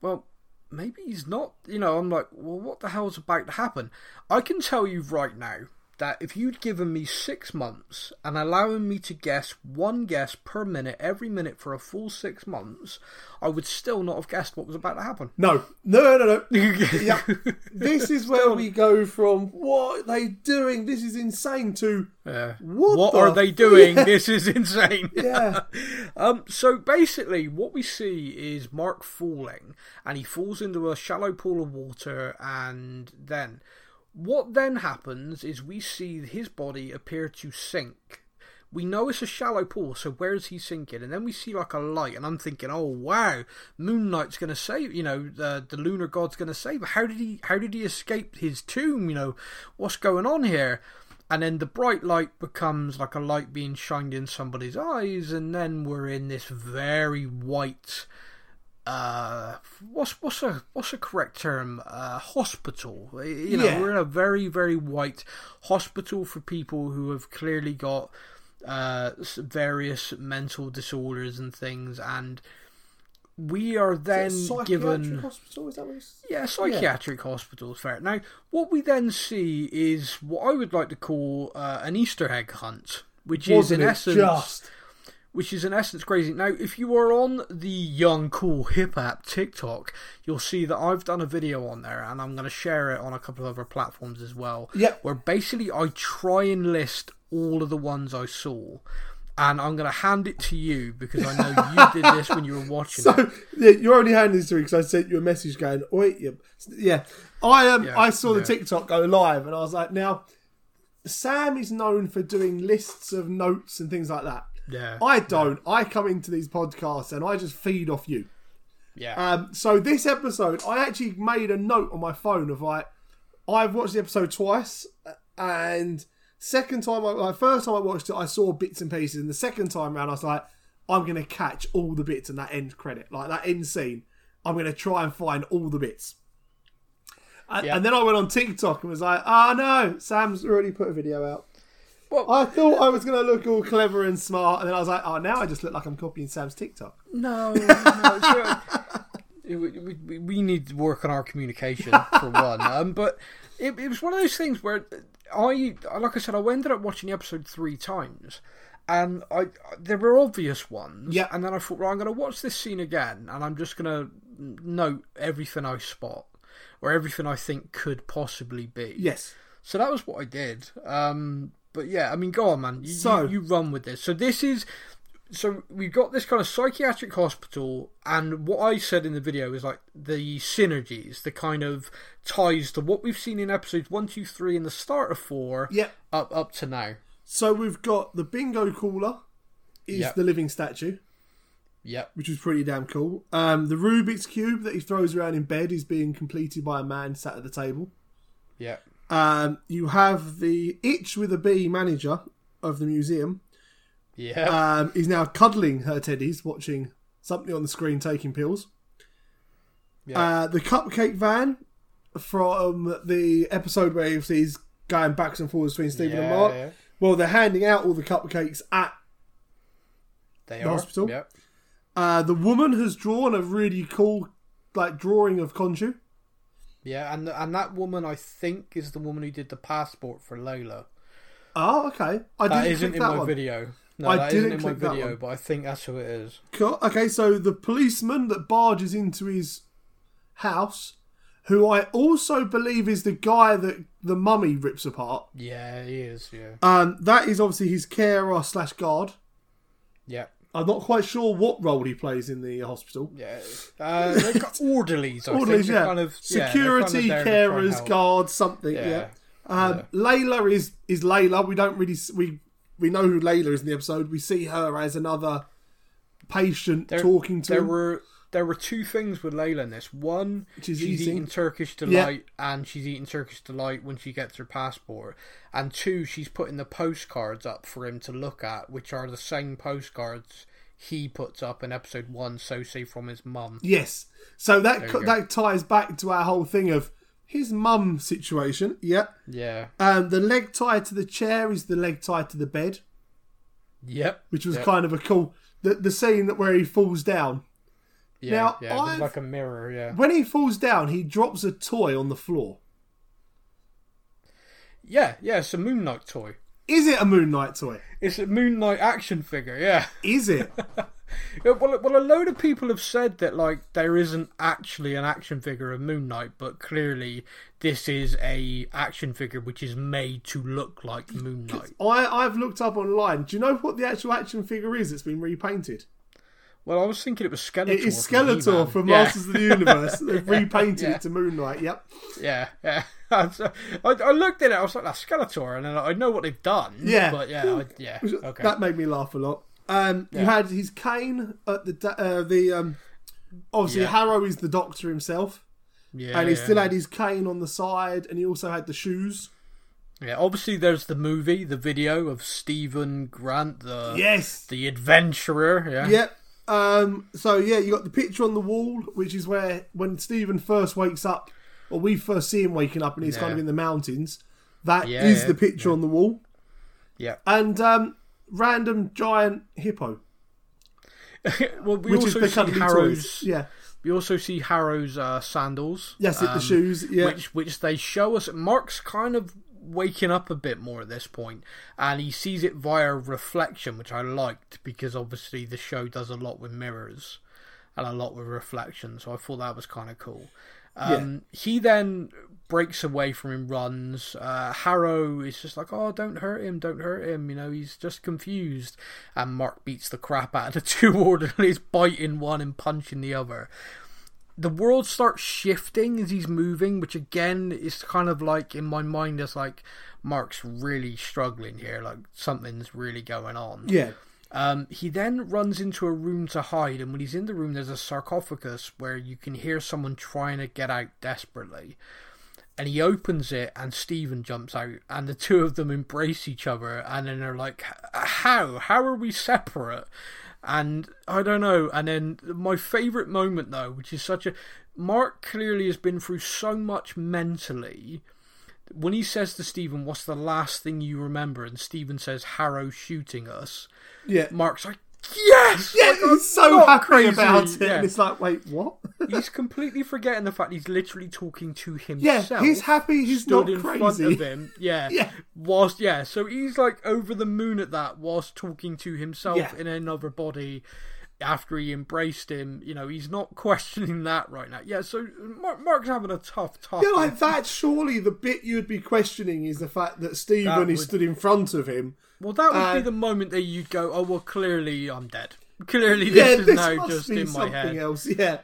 well, maybe he's not. You know, I'm like, well, what the hell's about to happen? I can tell you right now that if you'd given me six months and allowing me to guess one guess per minute every minute for a full six months, I would still not have guessed what was about to happen. no, no, no, no. yeah. yeah, this is where we go from what are they doing? This is insane to What the are they doing? Yeah. This is insane. yeah, Um, so basically, what we see is Mark falling, and he falls into a shallow pool of water, and then what then happens is we see his body appear to sink. We know it's a shallow pool, so where is he sinking? And then we see like a light, and I'm thinking, oh wow, Moon Knight's going to save. You know, the the lunar god's going to save. How did he? How did he escape his tomb? You know, what's going on here? and then the bright light becomes like a light being shined in somebody's eyes, and then we're in this very white. Uh, what's what's a what's a correct term? Uh, hospital. You know, Yeah. we're in a very very white hospital for people who have clearly got uh various mental disorders and things, and we are then given. Hospital. Is that what it's... yeah, psychiatric hospitals, fair. Now, what we then see is what I would like to call uh, an Easter egg hunt, which is Wasn't in it essence, just? Which is in essence crazy. Now, if you are on the young cool hip app TikTok, you'll see that I've done a video on there, and I'm going to share it on a couple of other platforms as well. Yeah. Where basically I try and list all of the ones I saw. And I'm going to hand it to you because I know you did this when you were watching it. So yeah, you're only handing this to me because I sent you a message going, "Wait, yeah, yeah." I um, Yeah, I saw the. TikTok go live, and I was like, "Now, Sam is known for doing lists of notes and things like that. Yeah. I don't. I come into these podcasts and I just feed off you. Yeah. Um, so this episode, I actually made a note on my phone of like, I've watched the episode twice, and second time, I, like first time I watched it, I saw bits and pieces, and the second time around, I was like, I'm gonna catch all the bits in that end credit, like that end scene. I'm gonna try and find all the bits. And, Yeah. and then I went on TikTok and was like, oh no, Sam's already put a video out. Well- I thought I was going to look all clever and smart, and then I was like, oh, now I just look like I'm copying Sam's TikTok. No, no. so, we, we, we need to work on our communication for one. Um, but it, it was one of those things where I, like I said, I ended up watching the episode three times, and I there were obvious ones. Yeah. And then I thought, well, I'm going to watch this scene again, and I'm just going to note everything I spot or everything I think could possibly be. Yes. So that was what I did. Um, but yeah, I mean, go on, man. You, So- you, you run with this. So this is. So we've got this kind of psychiatric hospital, and what I said in the video is like the synergies, the kind of ties to what we've seen in episodes one, two, three, and the start of four, Yep. up up to now. So we've got the bingo cooler is Yep. the living statue, Yep. which was pretty damn cool. Um, the Rubik's cube that he throws around in bed is being completed by a man sat at the table. Yep. Um, you have the itch with a bee manager of the museum. Yep. Um, is now cuddling her teddies, watching something on the screen, taking pills. Yep. Uh, the cupcake van from the episode where he's going backwards and forwards between Stephen and Mark. yeah. Well, they're handing out all the cupcakes at they the are. hospital? Yep. Uh, the woman has drawn a really cool like drawing of Khonshu. Yeah, and and that woman I think is the woman who did the passport for Lola. Oh, okay. I That didn't isn't in that my one. video. No, I that isn't didn't in my video, but I think that's who it is. Cool. Okay, so the policeman that barges into his house, who I also believe is the guy that the mummy rips apart. Yeah, he is. Yeah. Um, that is obviously his carer slash guard. Yeah. I'm not quite sure what role he plays in the hospital. Yeah, uh, they're got orderlies. I Orderlies, think. Yeah. Kind of, yeah, kind of Security, there to try and carers, guards, something. Yeah. Yeah. Um, Yeah. Layla is is Layla. We don't really we we know who Layla is in the episode. We see her as another patient There- talking to There him. were there were two things with Layla in this. One, She's she's, eating. eating Turkish delight, and she's eating Turkish delight when she gets her passport. And two, she's putting the postcards up for him to look at, which are the same postcards he puts up in episode one. So say from his mum. Yes. So that co- that ties back to our whole thing of his mum situation. Yeah. Yeah. Um, the leg tied to the chair is the leg tied to the bed, Yep. which was Yep. kind of a cool. The the scene that where he falls down. Yeah. Now, yeah. It was I've- like a mirror. Yeah. When he falls down, he drops a toy on the floor. Yeah. Yeah. It's a Moon Knight toy. Is it a Moon Knight toy? It's a Moon Knight action figure. Yeah. Is it? Well, well, a load of people have said that like there isn't actually an action figure of Moon Knight, but clearly this is a action figure which is made to look like Moon Knight. I I've looked up online. Do you know what the actual action figure is? It's been repainted. Well, I was thinking it was Skeletor. It is from Skeletor from yeah. Masters of the Universe. They've repainted Yeah. it to Moon Knight. Yep. Yeah, yeah. I, I looked at it. I was like, "That's Skeletor," and then I know what they've done. Yeah. but yeah, I, yeah. Okay. That made me laugh a lot. Um, You had his cane at the uh, the um, obviously Yeah. Harrow is the Doctor himself, yeah, and he yeah. still had his cane on the side, and he also had the shoes. Yeah, obviously there's the movie, the video of Stephen Grant, the Yes. the adventurer. Yeah, Yep. Um, so yeah, you got the picture on the wall, which is where when Stephen first wakes up, or we first see him waking up, and he's kind of in the mountains. That is Yeah, yeah, the picture on the wall, yeah. and um, random giant hippo, well, we which also see Harrow's. Yeah. We also see Harrow's uh, sandals. Yes, um, the shoes. Yeah. which which they show us. Mark's kind of waking up a bit more at this point, and he sees it via reflection, which I liked because obviously the show does a lot with mirrors and a lot with reflection. So I thought that was kind of cool. Um, He then breaks away from him, runs. Uh, Harrow is just like, "Oh, don't hurt him! Don't hurt him!" You know, he's just confused. And Mark beats the crap out of the two orderlies, biting one and punching the other the world starts shifting as he's moving, which again is kind of like in my mind is like Mark's really struggling here, like something's really going on. yeah. Um, he then runs into a room to hide, and when he's in the room, there's a sarcophagus where you can hear someone trying to get out desperately. And he opens it, and Stephen jumps out, and the two of them embrace each other, and then they're like, "How? How are we separate?" And I don't know. And then my favorite moment, though, which is such a Mark clearly has been through so much mentally. When he says to Stephen, "What's the last thing you remember?" and Stephen says, "Harrow shooting us." Yeah. Mark's like, yes! Yeah, Like, he's so happy crazy. about it, Yeah. and it's like, wait, what? he's completely forgetting the fact he's literally talking to himself. yeah, he's happy. He's stood not in front crazy. of him. Yeah. Yeah. Whilst yeah, so he's like over the moon at that whilst talking to himself Yeah. in another body after he embraced him. You know, he's not questioning that right now. Yeah, so Mark, Mark's having a tough time. Yeah, like that. Surely the bit you'd be questioning is the fact that Stephen That is would- stood in front of him. Well, that would Uh, be the moment that you'd go, "Oh well, clearly I'm dead. Clearly, this Yeah, is this now just in my something head." else. Yeah,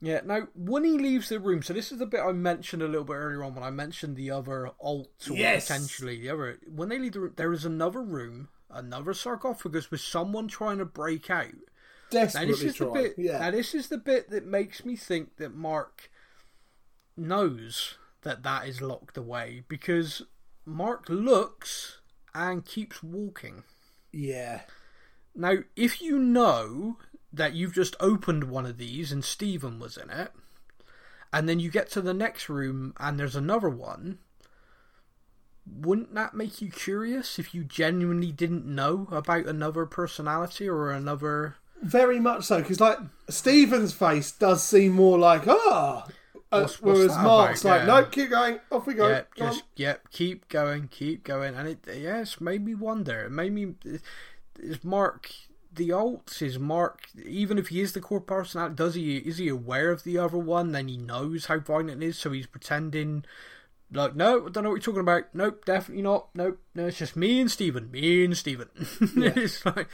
Yeah. Now, when he leaves the room, so this is the bit I mentioned a little bit earlier on when I mentioned the other alt or Yes. potentially the other. When they leave the room, there is another room, another sarcophagus with someone trying to break out. Now desperately this is the trying. bit. Yeah, Now this is the bit that makes me think that Mark knows that that is locked away because Mark looks and keeps walking. yeah, Now, if you know that you've just opened one of these and Stephen was in it, and then you get to the next room and there's another one, wouldn't that make you curious if you genuinely didn't know about another personality or another? very much so. Because like Stephen's face does seem more like ah, uh, what's whereas Mark's about? like, Yeah. no, keep going, off we go. Come just yep, keep going, keep going, and it yes made me wonder. It made me is Mark the alt is Mark even if he is the core personality does he is he aware of the other one then he knows how violent it is so he's pretending Like, no, I don't know what you're talking about. Nope, definitely not. Nope, no, it's just me and Stephen. Me and Stephen. it's like,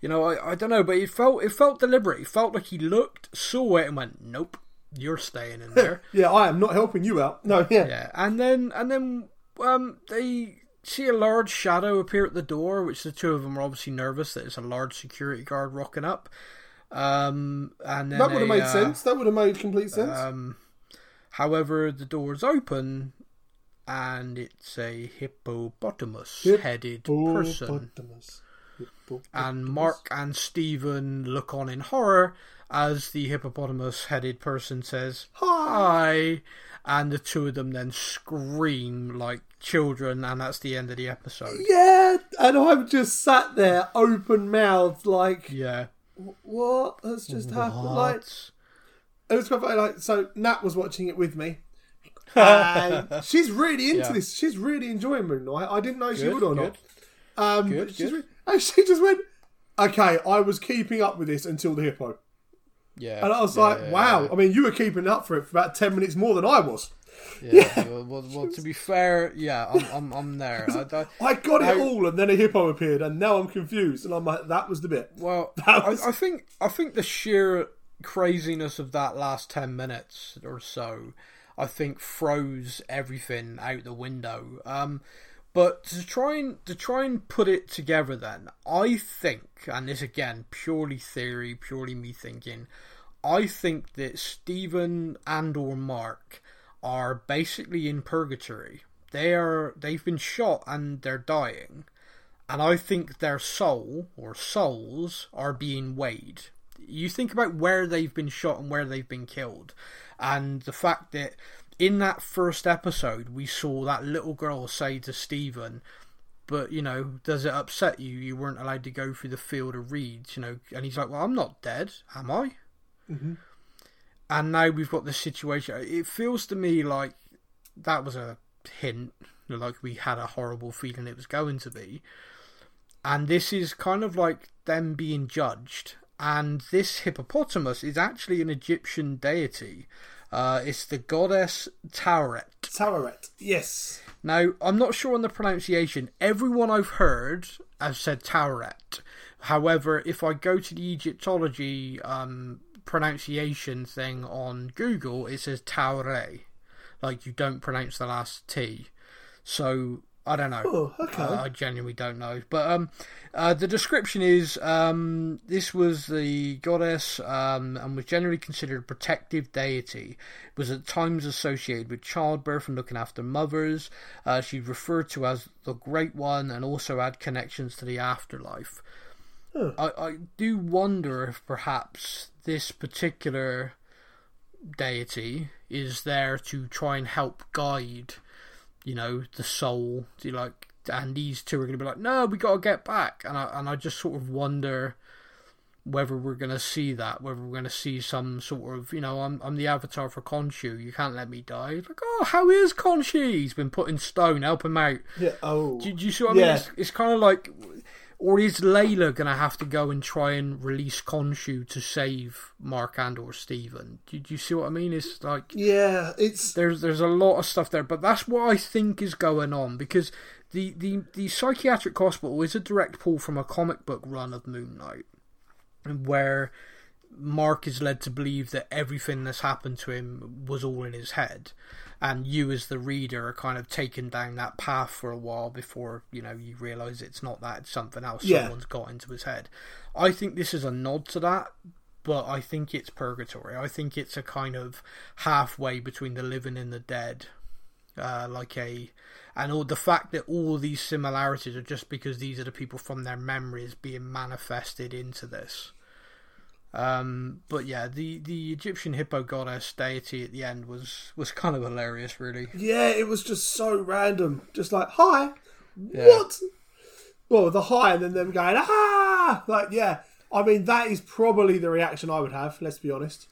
you know, I, I don't know, but it felt it felt deliberate. It felt like he looked, saw it, and went, "Nope, you're staying in there." Yeah, I am not helping you out. No, yeah. yeah, and then and then um they see a large shadow appear at the door, which the two of them are obviously nervous that it's a large security guard rocking up. Um, and then That would have made uh, sense. That would have made complete sense. Um, however, the doors open, and it's a hippopotamus-headed person, Hippopotamus. and Mark and Stephen look on in horror as the hippopotamus-headed person says "Hi," and the two of them then scream like children, and that's the end of the episode. Yeah, and I'm just sat there, open mouthed, like, Yeah. what has just happened? Like, it was quite funny. Like, so Nat was watching it with me. And she's really into Yeah. this. She's really enjoying Moon Knight. I didn't know she would or good. not. Um, Good, she's good. re- and she just went, "Okay, I was keeping up with this until the hippo," Yeah. and I was yeah, like, yeah, "Wow!" yeah. I mean, you were keeping up for it for about ten minutes more than I was. Yeah. Well, well, well, to be fair, yeah, I'm, I'm, I'm there. I, I, I got it all, and then a hippo appeared, and now I'm confused. And I'm like, "That was the bit." well, was- I, I think, I think the sheer craziness of that last ten minutes or so, I think froze everything out the window. Um, but to try and to try and put it together, then I think, and this again purely theory, purely me thinking, I think that Stephen and or Mark are basically in purgatory. They are they've been shot and they're dying. And I think their soul or souls are being weighed. You think about where they've been shot and where they've been killed. And the fact that in that first episode we saw that little girl say to Stephen, but you know, does it upset you? You weren't allowed to go through the field of reeds, you know. And he's like, "Well, I'm not dead, am I?" Mm-hmm. And now we've got this situation. It feels to me like that was a hint, like we had a horrible feeling it was going to be. And this is kind of like them being judged. And this hippopotamus is actually an Egyptian deity. Uh, it's the goddess Tauret. Tararet, yes. Now, I'm not sure on the pronunciation. Everyone I've heard has said Tauret. However, if I go to the Egyptology um, pronunciation thing on Google, it says Taure. Like you don't pronounce the last T. So I don't know. Oh, okay. I, I genuinely don't know. But um, uh, the description is um, this was the goddess um, and was generally considered a protective deity. Was at times associated with childbirth and looking after mothers. Uh, she's referred to as the Great One and also had connections to the afterlife. I, I do wonder if perhaps this particular deity is there to try and help guide you know, the soul. Do you like, and these two are going to be like, no, we got to get back. And I and I just sort of wonder whether we're going to see that, whether we're going to see some sort of, you know, I'm I'm the avatar for Khonshu. You can't let me die. Like, oh, how is Khonshu? He's been put in stone. Help him out. Yeah. Oh. Do, do you see what I mean? Yeah. It's, it's kind of like, or is Layla going to have to go and try and release Khonshu to save Mark and or Stephen? Do, do you see what I mean? It's like yeah. It's there's there's a lot of stuff there, but that's what I think is going on because the the the psychiatric hospital is a direct pull from a comic book run of Moon Knight, and where Mark is led to believe that everything that's happened to him was all in his head, and you as the reader are kind of taken down that path for a while before you know you realise it's not that it's something else. Yeah. Someone's got into his head. I think this is a nod to that, but I think it's purgatory. I think it's a kind of halfway between the living and the dead, uh, like a, and all the fact that all these similarities are just because these are the people from their memories being manifested into this. Um, but yeah, the the Egyptian hippo goddess deity at the end was was kind of hilarious, really. yeah. It was just so random. Just like hi. Yeah. What? Well, the hi and then them going ah. Like yeah. I mean that is probably the reaction I would have. Let's be honest.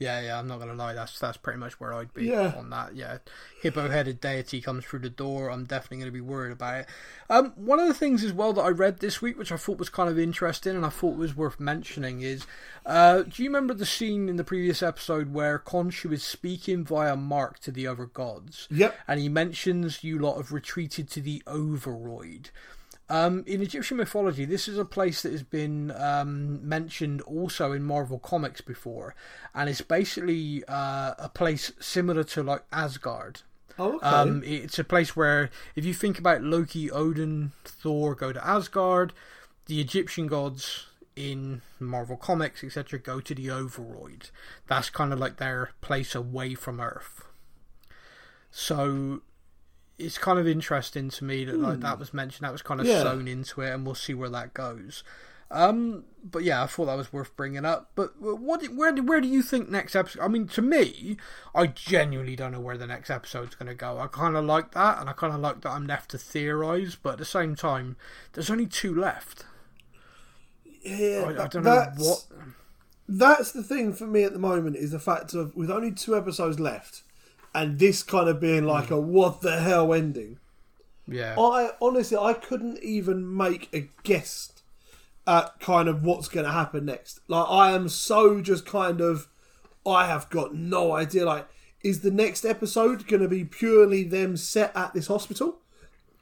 Yeah, yeah, I'm not gonna lie. That's that's pretty much where I'd be Yeah. on that. Yeah, hippo-headed deity comes through the door. I'm definitely gonna be worried about it. Um, one of the things as well that I read this week, which I thought was kind of interesting and I thought was worth mentioning, is uh, do you remember the scene in the previous episode where Khonshu is speaking via Mark to the other gods? Yep. and he mentions you lot have retreated to the Overvoid. Um, in Egyptian mythology, this is a place that has been um, mentioned also in Marvel Comics before, and it's basically uh, a place similar to like Asgard. Oh, okay. Um, it's a place where, if you think about Loki, Odin, Thor go to Asgard, the Egyptian gods in Marvel Comics, etc., go to the Overvoid. That's kind of like their place away from Earth. So it's kind of interesting to me that like that was mentioned. That was kind of Yeah. sewn into it, and we'll see where that goes. Um, but yeah, I thought that was worth bringing up. But what, where, do- where do you think next episode? I mean, to me, I genuinely don't know where the next episode's going to go. I kind of like that, and I kind of like that I'm left to theorize. But at the same time, there's only two left. yeah, I, I don't know what. That's the thing for me at the moment is the fact of with only two episodes left, and this kind of being like hmm. a what the hell ending. Yeah, I honestly I couldn't even make a guess at kind of what's going to happen next. Like I am so just kind of I have got no idea. Like is the next episode going to be purely them set at this hospital?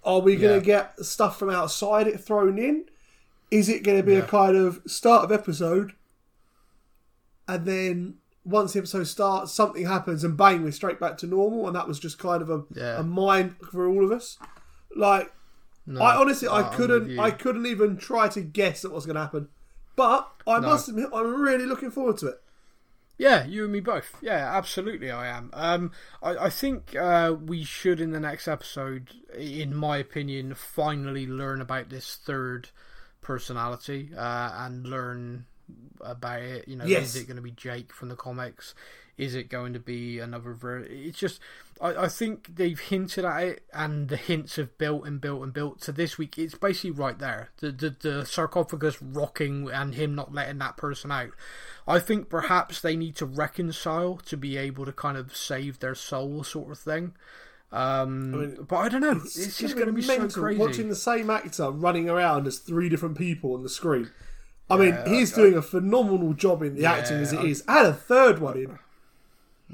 Are we going Yeah. to get stuff from outside it thrown in? Is it going to be a kind of start of episode, and then once the episode starts, something happens, and bang, we're straight back to normal, and that was just kind of a, Yeah. a mind for all of us. Like no, I honestly, I couldn't. I couldn't even try to guess at what's going to happen. But I No. must admit, I'm really looking forward to it. Yeah, you and me both. Yeah, absolutely, I am. Um, I, I think uh, we should, in the next episode, in my opinion, finally learn about this third personality uh, and learn about it. You know, Yes. is it going to be Jake from the comics? Is it going to be another? Ver- it's just, I, I think they've hinted at it, and the hints have built and built and built. So this week, it's basically right there. The the, the sarcophagus rocking and him not letting that person out. I think perhaps they need to reconcile to be able to kind of save their soul, sort of thing. Um, mean, but I don't know. It's, just going to be so crazy. watching the same actor running around as three different people on the screen. I mean, Yeah, he's I- doing a phenomenal job in the Yeah, acting as it I- is. Add a third one in.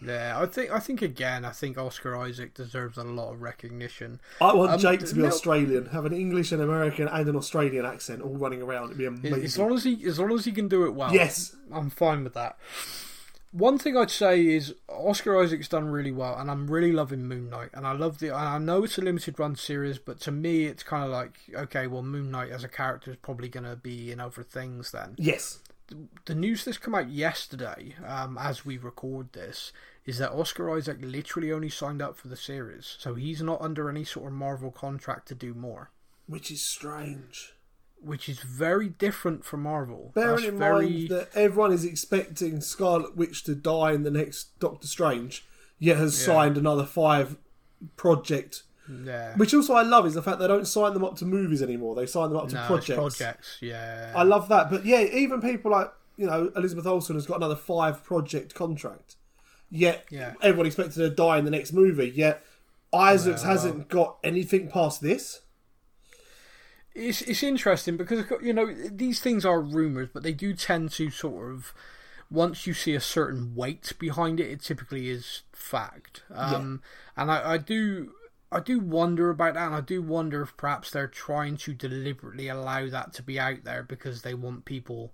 Yeah, I think I think again, I think Oscar Isaac deserves a lot of recognition. I want Um, Jake to be no- Australian, have an English, an American, and an Australian accent all running around. It'd be amazing. As long as he as long as he can do it well, Yes. I'm fine with that. One thing I'd say is Oscar Isaac's done really well, and I'm really loving Moon Knight, and I love the. And I know it's a limited run series, but to me, it's kind of like okay, well, Moon Knight as a character is probably going to be in other things then. yes. the news that's come out yesterday, um, as we record this, is that Oscar Isaac literally only signed up for the series, so he's not under any sort of Marvel contract to do more, Which is strange. Which is very different from Marvel. Bearing That's in very mind that everyone is expecting Scarlet Witch to die in the next Doctor Strange, yet has signed another five project. yeah, Which also I love is the fact they don't sign them up to movies anymore. They sign them up to no, projects. projects. Yeah, I love that. But yeah, even people like you know Elizabeth Olsen has got another five project contract. Yet Yeah. everyone expected her to die in the next movie. Yet Isaacs hasn't got anything past this. It's it's interesting because you know these things are rumors, but they do tend to sort of once you see a certain weight behind it, it typically is fact. Um, And I, I do I do wonder about that, and I do wonder if perhaps they're trying to deliberately allow that to be out there because they want people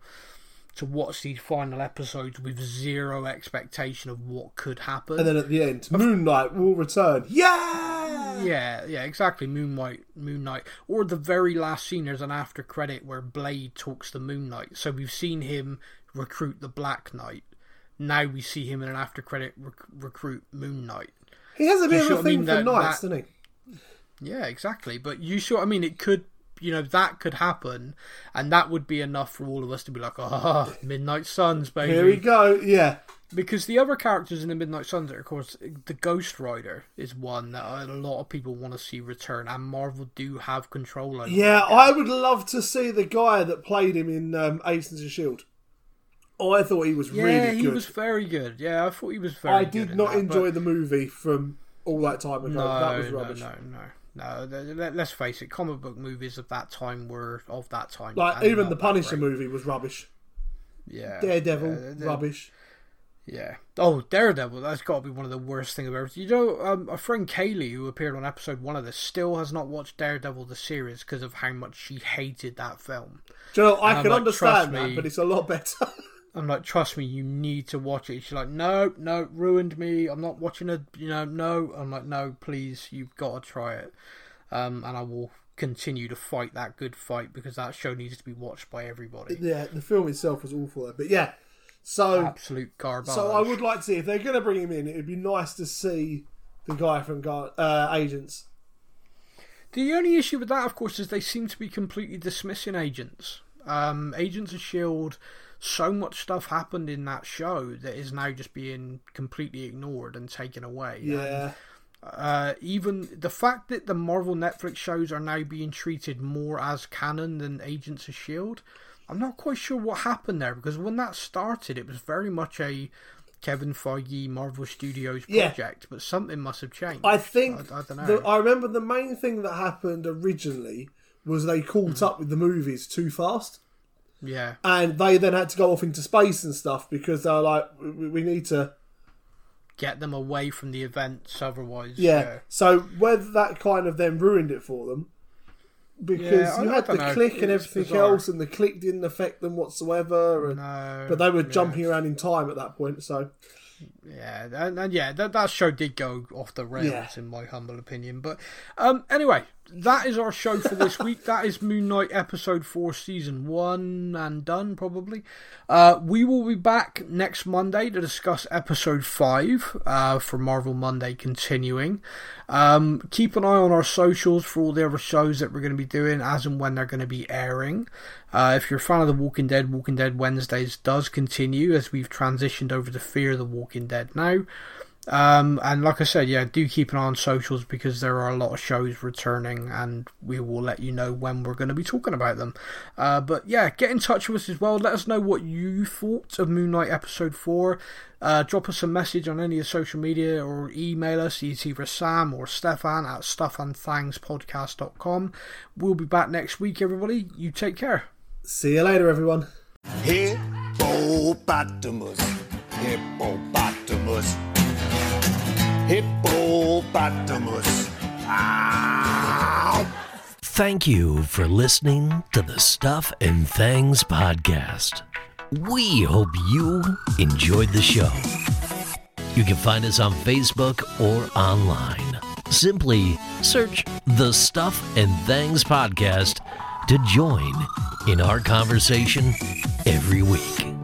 to watch these final episodes with zero expectation of what could happen. And then at the end, Moon Knight will return. Yeah. Yeah, yeah, exactly. Moon Knight, Moon Knight, or the very last scene. There's an after credit where Blade talks to Moon Knight. So we've seen him recruit the Black Knight. Now we see him in an after credit rec- recruit Moon Knight. He has a bit of a thing for That- knights, that- doesn't he? Yeah, exactly. But you sure? I mean, it could. You know, that could happen, and that would be enough for all of us to be like, "Ah, Midnight Suns, baby." Here we go. Yeah. Because the other characters in the Midnight Suns, of course, the Ghost Rider is one that a lot of people want to see return, and Marvel do have control over. Yeah, I would love to see the guy that played him in um, Agents of Shield. I thought he was Yeah, really good. he was very good. Yeah, I thought he was very. Good. I did not that, enjoy but- the movie from all that time ago. No, that was no, rubbish. no, no, no. let- Let's face it, comic book movies of that time were of that time. Like even the Punisher movie was rubbish. Yeah, Daredevil, Yeah, rubbish. Yeah. Oh, Daredevil. That's got to be one of the worst things I've ever. You know, um, a friend Kaylee who appeared on episode one of this still has not watched Daredevil the series because of how much she hated that film. Do you know, I And can like, understand that, me. but it's a lot better. I'm like, trust me, you need to watch it. She's like, no, no, ruined me. I'm not watching it. You know, no. I'm like, no, please, you've got to try it. Um, and I will continue to fight that good fight because that show needs to be watched by everybody. yeah, the film itself was awful. But yeah, so Absolute garbage. so I would like to see if they're going to bring him in. It'd be nice to see the guy from Gar- uh, Agents. The only issue with that, of course, is they seem to be completely dismissing agents. Um, Agents of Shield. So much stuff happened in that show that is now just being completely ignored and taken away. And, Yeah, uh, even the fact that the Marvel Netflix shows are now being treated more as canon than Agents of Shield, I'm not quite sure what happened there because when that started, it was very much a Kevin Feige Marvel Studios Yeah. project, but something must have changed. I think I, I don't know. the, I remember the main thing that happened originally was they caught Hmm. up with the movies too fast. yeah, and they then had to go off into space and stuff because they were like, we, we need to. get them away from the events, otherwise. Yeah. So whether that kind of then ruined it for them, because Yeah, you I had don't the know. click and everything bizarre. else, and the click didn't affect them whatsoever. And, No, but they were yeah. jumping around in time at that point. So Yeah, and, and yeah, that, that show did go off the rails, Yeah. in my humble opinion. But um, anyway, that is our show for this week. That is Moon Knight episode four, season one, and done probably. Uh, we will be back next Monday to discuss episode five uh, for Marvel Monday continuing. Um, keep an eye on our socials for all the other shows that we're going to be doing as and when they're going to be airing. Uh, if you're a fan of The Walking Dead, Walking Dead Wednesdays does continue as we've transitioned over to Fear of the Walking Dead now. Um, and like I said, yeah, do keep an eye on socials because there are a lot of shows returning, and we will let you know when we're going to be talking about them. Uh, but yeah, get in touch with us as well. Let us know what you thought of Moon Knight episode four. Uh, drop us a message on any of social media or email us. It's either Sam or Stefan at stuffandthingspodcast.com. We'll be back next week, everybody. You take care. see you later, everyone. Hippopotamus, hippopotamus, hippopotamus. Ow! Thank you for listening to the Stuff and Things podcast. We hope you enjoyed the show. You can find us on Facebook or online. Simply search the Stuff and Things podcast to join in our conversation every week.